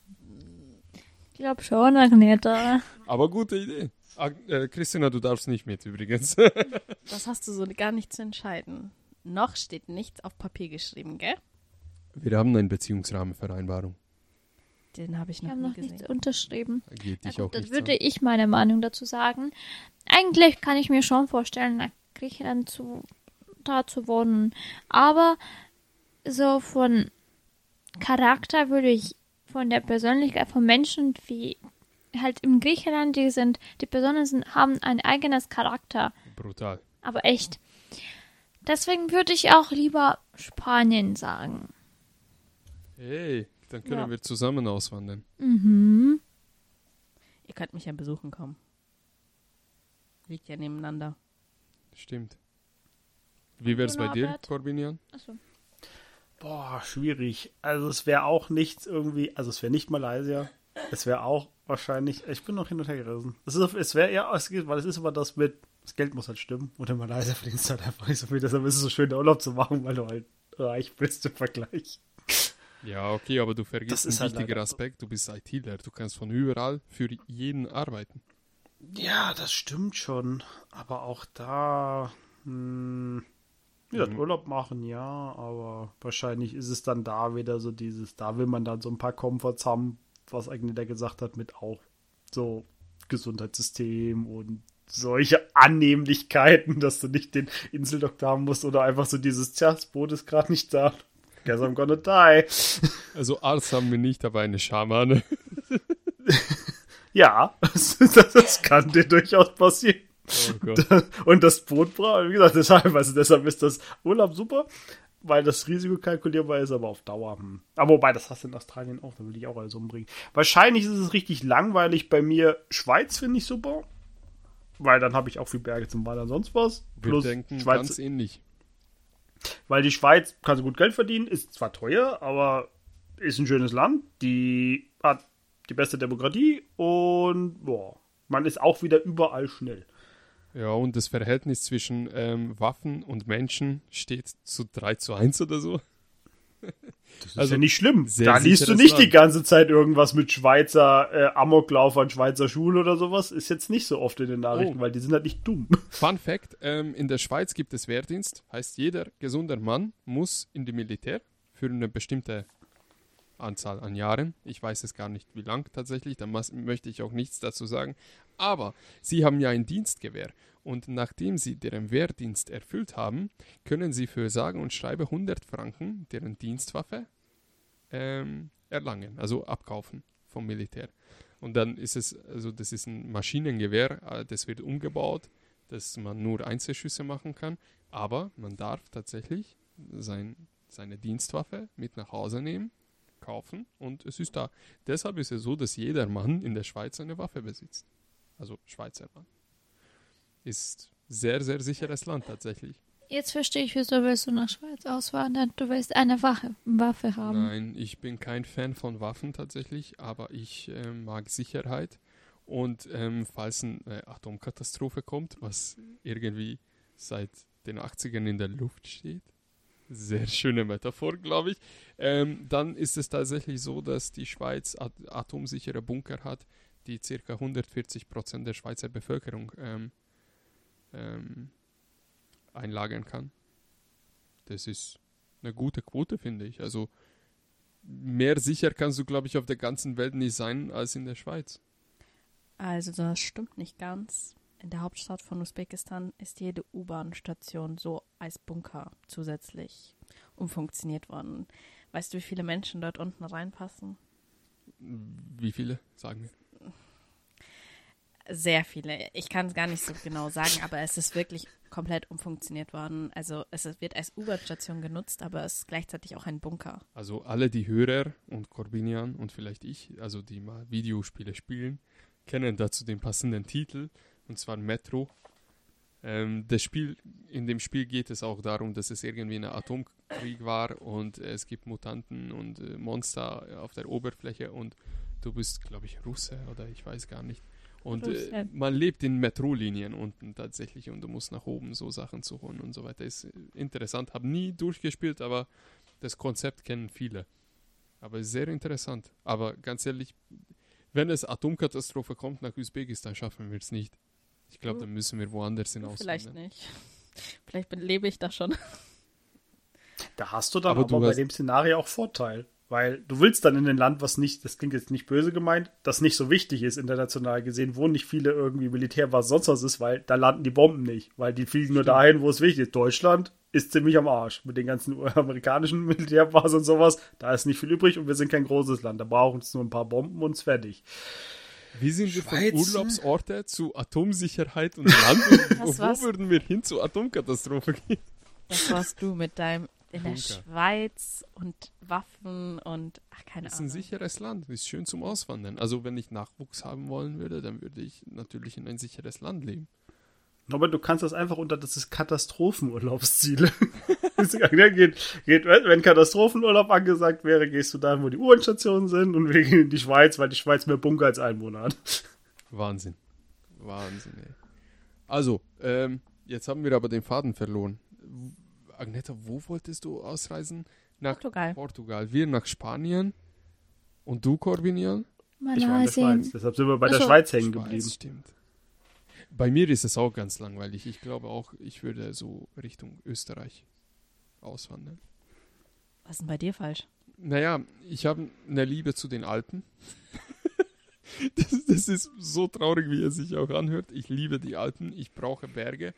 Ich glaube schon, Agneta. Aber gute Idee. Ag äh, Christina, du darfst nicht mit übrigens. das hast du so gar nicht zu entscheiden. Noch steht nichts auf Papier geschrieben, gell? Wir haben eine Beziehungsrahmenvereinbarung. Den habe ich noch haben nie noch gesehen. nichts unterschrieben. Geht dich auch gut, dann nicht würde ich meine Meinung dazu sagen. Eigentlich kann ich mir schon vorstellen, nach Griechenland zu, da zu wohnen. Aber so von Charakter würde ich von der Persönlichkeit von Menschen, wie halt im Griechenland, die sind, die Personen sind, haben ein eigenes Charakter. Brutal. Aber echt. Deswegen würde ich auch lieber Spanien sagen. Hey, dann können Ja. wir zusammen auswandern. Mhm. Ihr könnt mich ja besuchen kommen. Liegt ja nebeneinander. Stimmt. Wie wäre es bei dir? Corbinian? Achso. Boah, schwierig. Also es wäre auch nichts irgendwie, also es wäre nicht Malaysia. Es wäre auch wahrscheinlich, ich bin noch hin und her gerissen. Es, ist, es wäre ja, es geht, weil es ist aber das mit, das Geld muss halt stimmen. Und in Malaysia verdienst du halt einfach nicht so viel. Deshalb ist es so schön, den Urlaub zu machen, weil du halt reich bist im Vergleich. Ja, okay, aber du Das vergisst einen halt wichtigen. Aspekt. Du bist ITler. Du kannst von überall für jeden arbeiten. Ja, das stimmt schon. Aber auch da, hm, wie gesagt, Mhm. Urlaub machen, ja, aber wahrscheinlich ist es dann da wieder so dieses, da will man dann so ein paar Komforts haben, was eigentlich der gesagt hat, mit auch so Gesundheitssystem und solche Annehmlichkeiten, dass du nicht den Inseldoktor haben musst oder einfach so dieses, tja, das Boot ist gerade nicht da. Guess I'm gonna die. Also Arzt haben wir nicht, aber eine Schamane. Ja, das, das kann dir durchaus passieren. Oh. Und das Boot braucht, wie gesagt, deshalb, also deshalb ist das Urlaub super, weil das Risiko kalkulierbar ist, aber auf Dauer. Hm. Aber wobei, das hast du in Australien auch, da will ich auch alles umbringen. Wahrscheinlich ist es richtig langweilig bei mir. Schweiz finde ich super, weil dann habe ich auch viel Berge zum Wandern, sonst was. Wir Plus denken Schweiz, ganz ähnlich. Weil die Schweiz kann so gut Geld verdienen, ist zwar teuer, aber ist ein schönes Land. Die hat die beste Demokratie und boah, man ist auch wieder überall schnell. Ja, und das Verhältnis zwischen ähm, Waffen und Menschen steht zu 3 zu 1 oder so. Das ist Also, ja nicht schlimm. Da liest du nicht Land. die ganze Zeit irgendwas mit Schweizer äh, Amoklauf an Schweizer Schulen oder sowas. Ist jetzt nicht so oft in den Nachrichten, Oh. weil die sind halt nicht dumm. Fun Fact: ähm, In der Schweiz gibt es Wehrdienst. Heißt, jeder gesunder Mann muss in die Militär für eine bestimmte Anzahl an Jahren. Ich weiß es gar nicht, wie lang tatsächlich. Da möchte ich auch nichts dazu sagen. Aber sie haben ja ein Dienstgewehr. Und nachdem sie deren Wehrdienst erfüllt haben, können sie für sage und schreibe 100 Franken deren Dienstwaffe ähm, erlangen, also abkaufen vom Militär. Und dann ist es, also das ist ein Maschinengewehr, äh, das wird umgebaut, dass man nur Einzelschüsse machen kann, aber man darf tatsächlich sein, seine Dienstwaffe mit nach Hause nehmen, kaufen und es ist da. Deshalb ist es so, dass jeder Mann in der Schweiz eine Waffe besitzt. Also Schweizer Bahn. Ist sehr, sehr sicheres Land tatsächlich. Jetzt verstehe ich, wieso willst du nach Schweiz auswandern? Du willst eine Waffe, Waffe haben. Nein, ich bin kein Fan von Waffen tatsächlich, aber ich äh, mag Sicherheit. Und ähm, falls eine äh, Atomkatastrophe kommt, was irgendwie seit den 80ern in der Luft steht, sehr schöne Metaphor, glaube ich, ähm, dann ist es tatsächlich so, dass die Schweiz at atomsichere Bunker hat, die ca. 140 Prozent der Schweizer Bevölkerung ähm, ähm, einlagern kann. Das ist eine gute Quote, finde ich. Also mehr sicher kannst du, glaube ich, auf der ganzen Welt nicht sein als in der Schweiz. Also das stimmt nicht ganz. In der Hauptstadt von Usbekistan ist jede U-Bahn-Station so als Bunker zusätzlich umfunktioniert worden. Weißt du, wie viele Menschen dort unten reinpassen? Wie viele, sagen wir? Sehr viele. Ich kann es gar nicht so genau sagen, aber es ist wirklich komplett umfunktioniert worden. Also es wird als U-Bahn-Station genutzt, aber es ist gleichzeitig auch ein Bunker. Also alle die Hörer und Corbinian und vielleicht ich, also die mal Videospiele spielen, kennen dazu den passenden Titel, und zwar Metro. Ähm, das Spiel, in dem Spiel geht es auch darum, dass es irgendwie ein Atomkrieg war und es gibt Mutanten und äh, Monster auf der Oberfläche und du bist, glaube ich, Russe oder ich weiß gar nicht. Und äh, man lebt in Metrolinien unten tatsächlich und du musst nach oben so Sachen zu holen und so weiter. Ist interessant. Habe nie durchgespielt, aber das Konzept kennen viele. Aber sehr interessant. Aber ganz ehrlich, wenn es Atomkatastrophe kommt nach Usbekistan, schaffen wir es nicht. Ich glaube, dann müssen wir woanders hinaus. Vielleicht nicht. Vielleicht lebe ich da schon. Da hast du dann aber, aber bei dem Szenario auch Vorteil. Weil du willst dann in ein Land, was nicht, das klingt jetzt nicht böse gemeint, das nicht so wichtig ist international gesehen, wo nicht viele irgendwie Militär, was sonst was ist, weil da landen die Bomben nicht. Weil die fliegen Stimmt. nur dahin, wo es wichtig ist. Deutschland ist ziemlich am Arsch. Mit den ganzen amerikanischen Militärbasen und sowas, da ist nicht viel übrig und wir sind kein großes Land. Da brauchen es nur ein paar Bomben und es fertig. Wie sind wir von Urlaubsorte zu Atomsicherheit und Land? wo würden wir hin zur Atomkatastrophe gehen? Das warst du mit deinem in der Schweiz und Waffen und ach keine Ahnung. Es ist ein sicheres Land, ist schön zum Auswandern. Also wenn ich Nachwuchs haben wollen würde, dann würde ich natürlich in ein sicheres Land leben. Aber du kannst das einfach unter, das ist Katastrophenurlaubsziele. geht, geht, wenn Katastrophenurlaub angesagt wäre, gehst du dahin, wo die U-Bahn-Stationen sind und wir gehen in die Schweiz, weil die Schweiz mehr Bunker als Einwohner hat. Wahnsinn. Wahnsinn, ey. Also, ähm, jetzt haben wir aber den Faden verloren. Agneta, wo wolltest du ausreisen? Nach Portugal. Portugal. Wir nach Spanien. Und du, Corbinian? Ich war in der Schweiz. Deshalb sind wir bei der Schweiz hängen geblieben. Schweiz, stimmt. Bei mir ist es auch ganz langweilig. Ich glaube auch, ich würde so Richtung Österreich auswandern. Was ist denn bei dir falsch? Naja, ich habe eine Liebe zu den Alpen. das, das, ist so traurig, wie er sich auch anhört. Ich liebe die Alpen, ich brauche Berge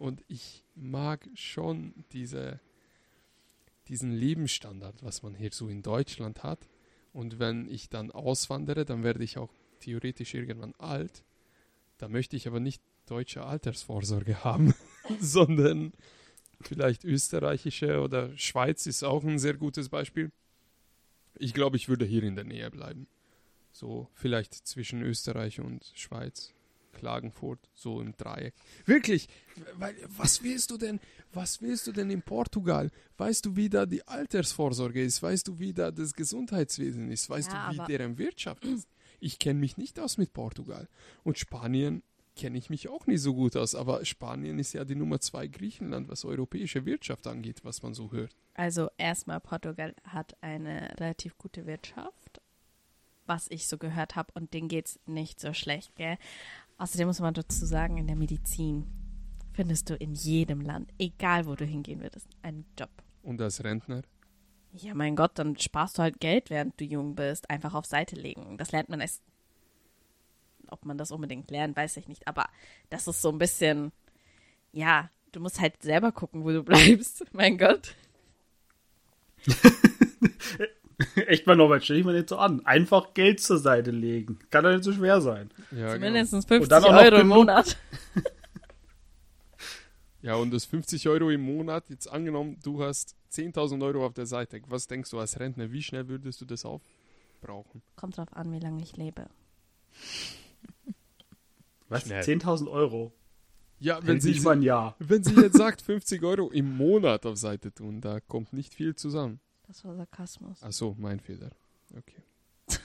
und ich mag schon diese, diesen Lebensstandard, was man hier so in Deutschland hat. Und wenn ich dann auswandere, dann werde ich auch theoretisch irgendwann alt. Da möchte ich aber nicht deutsche Altersvorsorge haben, sondern vielleicht österreichische oder Schweiz ist auch ein sehr gutes Beispiel. Ich glaube, ich würde hier in der Nähe bleiben. So vielleicht zwischen Österreich und Schweiz. Klagenfurt, so im Dreieck. Wirklich, weil, was willst du denn, was willst du denn in Portugal? Weißt du, wie da die Altersvorsorge ist? Weißt du, wie da das Gesundheitswesen ist? Weißt ja, du, wie deren Wirtschaft ist? Ich kenne mich nicht aus mit Portugal. Und Spanien kenne ich mich auch nicht so gut aus, aber Spanien ist ja die Nummer zwei Griechenland, was europäische Wirtschaft angeht, was man so hört. Also erstmal, Portugal hat eine relativ gute Wirtschaft, was ich so gehört habe, und denen geht es nicht so schlecht, gell? Außerdem muss man dazu sagen, in der Medizin findest du in jedem Land, egal wo du hingehen würdest, einen Job. Und als Rentner? Ja, mein Gott, dann sparst du halt Geld, während du jung bist. Einfach auf Seite legen. Das lernt man erst. Ob man das unbedingt lernt, weiß ich nicht. Aber das ist so ein bisschen. Ja, du musst halt selber gucken, wo du bleibst. Mein Gott. Echt mal, Norbert, stell dich mal nicht so an. Einfach Geld zur Seite legen. Kann doch nicht so schwer sein. Ja, Zumindest genau. 50 Euro im Monat. ja, und das 50 Euro im Monat, jetzt angenommen, du hast 10.000 Euro auf der Seite. Was denkst du als Rentner, wie schnell würdest du das aufbrauchen? Kommt drauf an, wie lange ich lebe. Was? Schnell. 10.000 Euro? Ja, Wenn wenn sie, Jahr. wenn sie jetzt sagt, 50 Euro im Monat auf Seite tun, da kommt nicht viel zusammen. Das war Sarkasmus. Ach so, mein Fehler. Okay.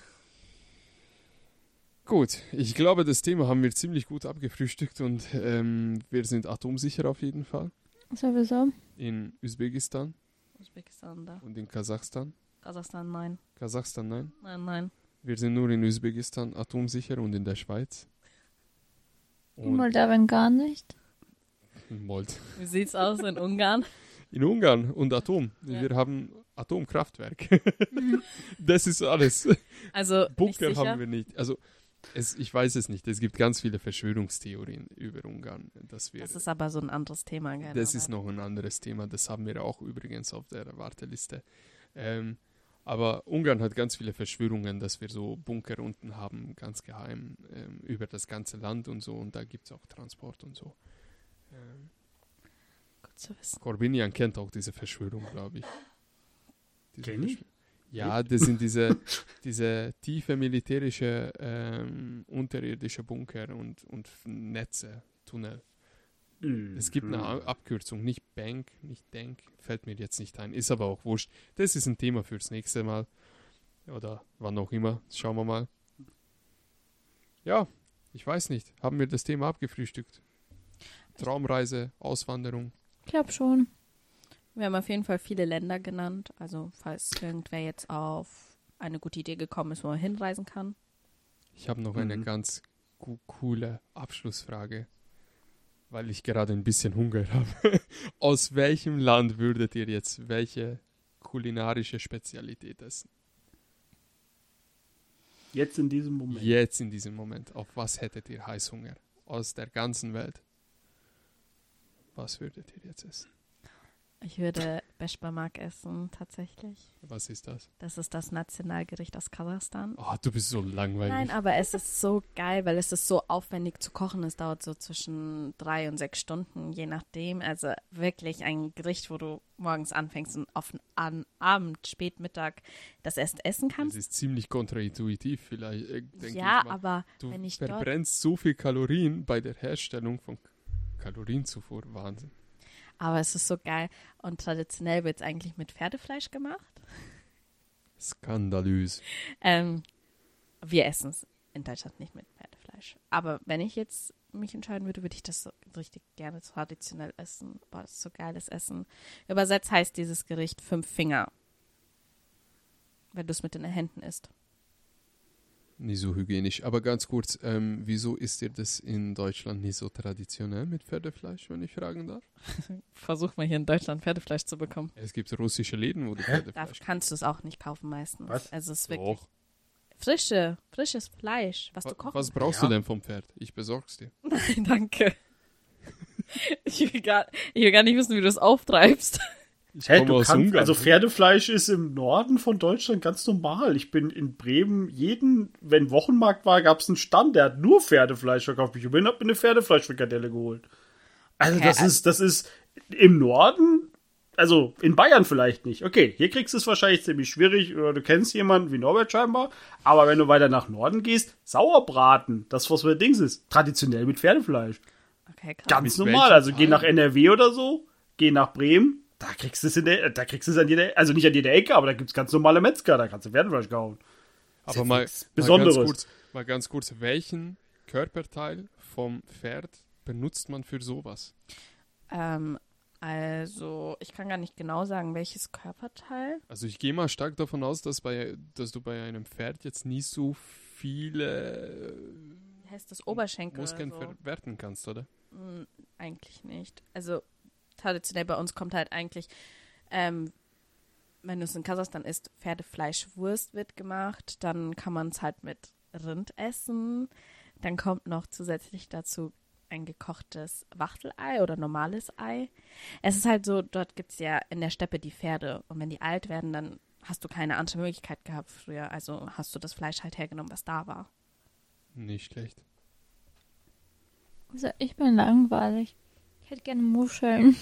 gut, ich glaube, das Thema haben wir ziemlich gut abgefrühstückt und ähm, wir sind atomsicher auf jeden Fall. Sowieso. In Usbekistan Usbekistan da. und in Kasachstan. Kasachstan, nein. Kasachstan, nein. Nein, nein. Wir sind nur in Usbekistan atomsicher und in der Schweiz. Und Moldawien gar nicht. in Mold. Wie sieht's aus in Ungarn? In Ungarn und Atom. Ja. Wir haben Atomkraftwerk. das ist alles. Also, Bunker haben wir nicht. Also, es, ich weiß es nicht. Es gibt ganz viele Verschwörungstheorien über Ungarn. Dass wir, Das ist aber so ein anderes Thema, gell? das ist noch ein anderes Thema. Das haben wir auch übrigens auf der Warteliste. Ähm, aber Ungarn hat ganz viele Verschwörungen, dass wir so Bunker unten haben, ganz geheim, ähm, über das ganze Land und so. Und da gibt es auch Transport und so. Ähm, Gut zu wissen. Corbinian kennt auch diese Verschwörung, glaube ich. Diese Kenn ich? Ja, das sind diese, diese tiefe militärische ähm, unterirdische Bunker und, und Netze, Tunnel. Es gibt eine Mhm. A- Abkürzung, nicht Bank, nicht Denk, fällt mir jetzt nicht ein, ist aber auch wurscht. Das ist ein Thema fürs nächste Mal. Oder wann auch immer, schauen wir mal. Ja, ich weiß nicht, haben wir das Thema abgefrühstückt? Traumreise, Auswanderung. Ich glaube schon. Wir haben auf jeden Fall viele Länder genannt. Also, falls irgendwer jetzt auf eine gute Idee gekommen ist, wo man hinreisen kann. Ich habe noch eine Mhm. ganz co coole Abschlussfrage, weil ich gerade ein bisschen Hunger habe. Aus welchem Land würdet ihr jetzt welche kulinarische Spezialität essen? Jetzt in diesem Moment. Jetzt in diesem Moment. Auf was hättet ihr Heißhunger? Aus der ganzen Welt. Was würdet ihr jetzt essen? Ich würde Beshbamak essen, tatsächlich. Was ist das? Das ist das Nationalgericht aus Kasachstan. Oh, du bist so langweilig. Nein, aber es ist so geil, weil es ist so aufwendig zu kochen. Es dauert so zwischen drei und sechs Stunden, je nachdem. Also wirklich ein Gericht, wo du morgens anfängst und auf den An Abend, Spätmittag das erst essen das kannst. ist ziemlich kontraintuitiv vielleicht, äh, denke Ja, ich mal. aber Du wenn ich verbrennst so viel Kalorien bei der Herstellung von Kalorienzufuhr. Wahnsinn. Aber es ist so geil. Und traditionell wird es eigentlich mit Pferdefleisch gemacht. Skandalös. Ähm, wir essen es in Deutschland nicht mit Pferdefleisch. Aber wenn ich jetzt mich entscheiden würde, würde ich das so richtig gerne traditionell essen. Boah, das ist so geiles Essen. Übersetzt heißt dieses Gericht fünf Finger. Wenn du es mit den Händen isst. Nicht so hygienisch. Aber ganz kurz, ähm, wieso ist dir das in Deutschland nicht so traditionell mit Pferdefleisch, wenn ich fragen darf? Versuch mal hier in Deutschland Pferdefleisch zu bekommen. Es gibt russische Läden, wo du Hä? Da Pferdefleisch kannst du es auch nicht kaufen meistens. Was? Also es ist wirklich Doch. frische, frisches Fleisch, was Wa- du kochen Was brauchst Ja. du denn vom Pferd? Ich besorg's dir. Nein, danke. Ich will, gar, ich will gar nicht wissen, wie du es auftreibst. Ich Hä, komme du aus kannst, Ungarn. also Pferdefleisch ist im Norden von Deutschland ganz normal. Ich bin in Bremen, jeden, wenn Wochenmarkt war, gab es einen Stand, der hat nur Pferdefleisch verkauft. Ich bin hab mir eine Pferdefleischfrikadelle geholt. Also Okay, das also- ist, das ist im Norden, also in Bayern vielleicht nicht. Okay, hier kriegst du es wahrscheinlich ziemlich schwierig oder du kennst jemanden wie Norbert scheinbar. Aber wenn du weiter nach Norden gehst, Sauerbraten, das was für Dings ist, traditionell mit Pferdefleisch. Okay, krass. Ganz Mit normal. Also geh nach NRW oder so, geh nach Bremen, da kriegst du es in der, da kriegst du es an jeder, also nicht an jeder Ecke, aber da gibt's ganz normale Metzger, da kannst du Pferdefleisch kaufen. Aber mal, nichts mal, Besonderes. ganz kurz, mal ganz kurz, welchen Körperteil vom Pferd benutzt man für sowas? Ähm, also, ich kann gar nicht genau sagen, welches Körperteil. Also ich gehe mal stark davon aus, dass, bei, dass du bei einem Pferd jetzt nie so viele heißt das? Oberschenkel Muskeln oder so? verwerten kannst, oder? Hm, eigentlich nicht. Also, traditionell bei uns kommt halt eigentlich, ähm, wenn du es in Kasachstan isst, Pferdefleischwurst wird gemacht. Dann kann man es halt mit Rind essen. Dann kommt noch zusätzlich dazu ein gekochtes Wachtelei oder normales Ei. Es ist halt so, dort gibt es ja in der Steppe die Pferde. Und wenn die alt werden, dann hast du keine andere Möglichkeit gehabt früher. Also hast du das Fleisch halt hergenommen, was da war. Nicht schlecht. Also ich bin langweilig. Ich hätte gerne Muscheln.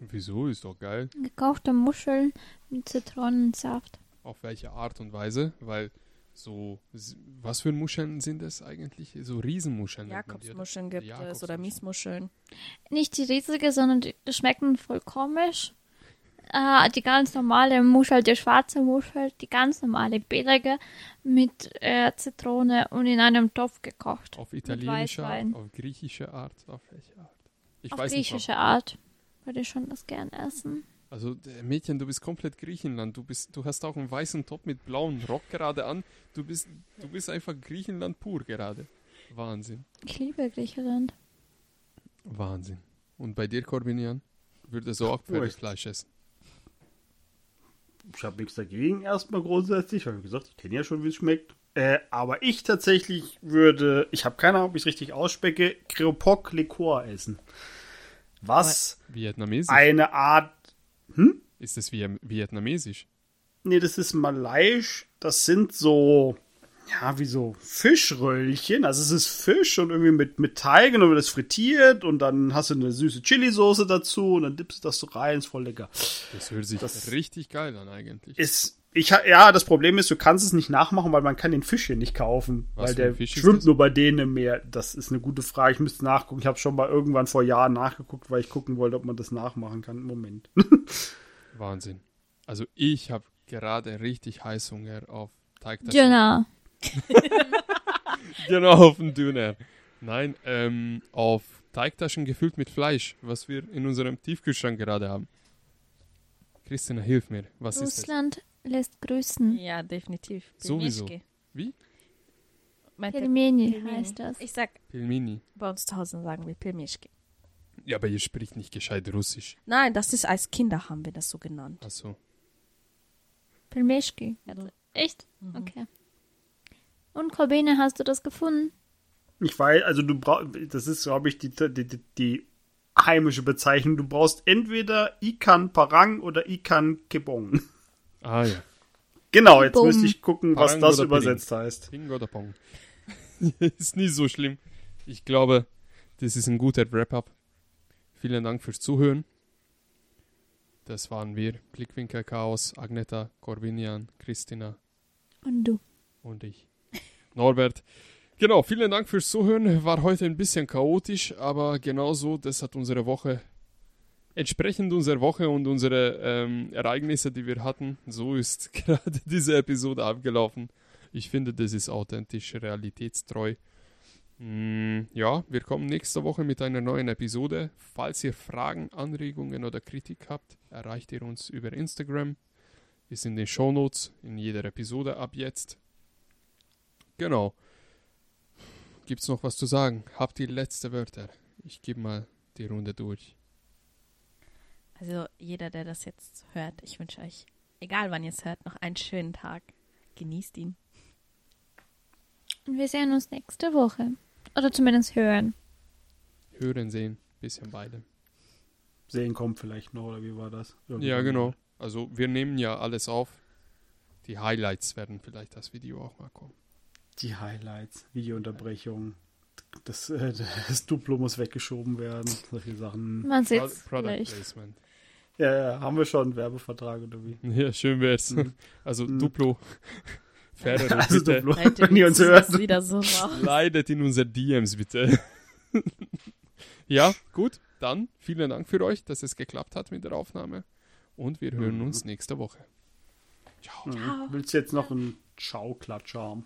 Wieso? Ist doch geil. Gekochte Muscheln mit Zitronensaft. Auf welche Art und Weise? Weil so, was für Muscheln sind das eigentlich? So Riesenmuscheln. Jakobsmuscheln gibt es oder. Miesmuscheln. Nicht die riesige, sondern die, die schmecken voll komisch. Äh, die ganz normale Muschel, die schwarze Muschel, die ganz normale billige mit äh, Zitrone und in einem Topf gekocht. Auf italienische Art, Weißwein. auf griechische Art, auf welche Art? Ich Auf weiß nicht. griechische Art würde ich schon das gern essen. Also äh, Mädchen, du bist komplett Griechenland. Du bist, du hast auch einen weißen Top mit blauem Rock gerade an. Du bist, du bist einfach Griechenland pur gerade. Wahnsinn, Ich liebe Griechenland. Wahnsinn. Und bei dir, Corbinian, würdest du auch ich- Pferdefleisch essen? Ich habe nichts dagegen erstmal grundsätzlich, weil wie gesagt, ich kenne ja schon, wie es schmeckt. Äh, aber ich tatsächlich würde, ich habe keine Ahnung, ob ich es richtig ausspecke, Kreopok Likor essen. Was Vietnamesisch? eine Art, Ist es wie vietnamesisch? nee, das ist malaiisch, das sind so, ja, wie so Fischröllchen. Also es ist Fisch und irgendwie mit, mit Teig und dann wird das frittiert und dann hast du eine süße Chili-Soße dazu und dann dippst du das so rein, ist voll lecker. Das hört sich Das- richtig geil an eigentlich. ist ich ja, das Problem ist, du kannst es nicht nachmachen, weil man kann den Fisch hier nicht kaufen, Was weil der schwimmt nur bei denen im Meer. Das ist eine gute Frage. Ich müsste nachgucken. Ich habe schon mal irgendwann vor Jahren nachgeguckt, weil ich gucken wollte, ob man das nachmachen kann. Moment. Wahnsinn. Also ich habe gerade richtig Heißhunger auf Teigtaschen. Genau. Genau, auf den Döner. Nein, ähm, auf Teigtaschen gefüllt mit Fleisch, was wir in unserem Tiefkühlschrank gerade haben. Christina, hilf mir. Was ist das? Lässt grüßen. Ja, definitiv. Sowieso. Pilmischki. Wie? Meint ihr Pelmeni Pilmeni? heißt das. Ich sag, Pilmini. bei uns zu Hause sagen wir Pilmischki. Ja, aber ihr spricht nicht gescheit Russisch. Nein, das ist als Kinder haben wir das so genannt. Achso. Pelmeschki. Also, Echt? Mhm. Okay. Und Corbine, hast du das gefunden? Ich weiß, also du brauchst, das ist, glaube ich, die, die, die, die heimische Bezeichnung. Du brauchst entweder Ikan Parang oder Ikan Kebong. Ah ja. Genau, jetzt Bumm. müsste ich gucken, was Parang das übersetzt heißt. Ping oder Pong. ist nie so schlimm. Ich glaube, das ist ein guter Wrap-up. Vielen Dank fürs Zuhören. Das waren wir. Blickwinkel Chaos, Agneta, Corbinian, Christina Und du. und ich. Norbert. Genau, vielen Dank fürs Zuhören. War heute ein bisschen chaotisch, aber genauso, das hat unsere Woche, entsprechend unserer Woche und unsere ähm, Ereignisse, die wir hatten, so ist gerade diese Episode abgelaufen. Ich finde, das ist authentisch, realitätstreu. Mm, ja, wir kommen nächste Woche mit einer neuen Episode. Falls ihr Fragen, Anregungen oder Kritik habt, erreicht ihr uns über Instagram. Ist in den Shownotes in jeder Episode ab jetzt. Genau. Gibt's noch was zu sagen? Habt ihr letzte Wörter? Ich gebe mal die Runde durch. Also jeder, der das jetzt hört, ich wünsche euch, egal wann ihr es hört, noch einen schönen Tag. Genießt ihn. Und wir sehen uns nächste Woche. Oder zumindest hören. Hören, sehen, bisschen beide. Sehen kommt vielleicht noch, oder wie war das? Irgendwann Ja, genau. Also wir nehmen ja alles auf. Die Highlights werden vielleicht das Video auch mal kommen. Die Highlights, Videounterbrechung, das, äh, das Duplo muss weggeschoben werden, solche Sachen. Man Pro sieht's Product vielleicht. Placement. Ja, ja, haben wir schon einen Werbevertrag oder wie? Ja, schön wär's. Mhm. Also Mhm. Duplo. Ferrero, Also bitte. Duplo, Leute, wenn ihr uns hört. so. Leidet in unser DMs, bitte. ja, gut. Dann vielen Dank für euch, dass es geklappt hat mit der Aufnahme. Und wir hören Mhm. uns nächste Woche. Ciao. Mhm. Willst du jetzt noch einen Schauklatscher haben?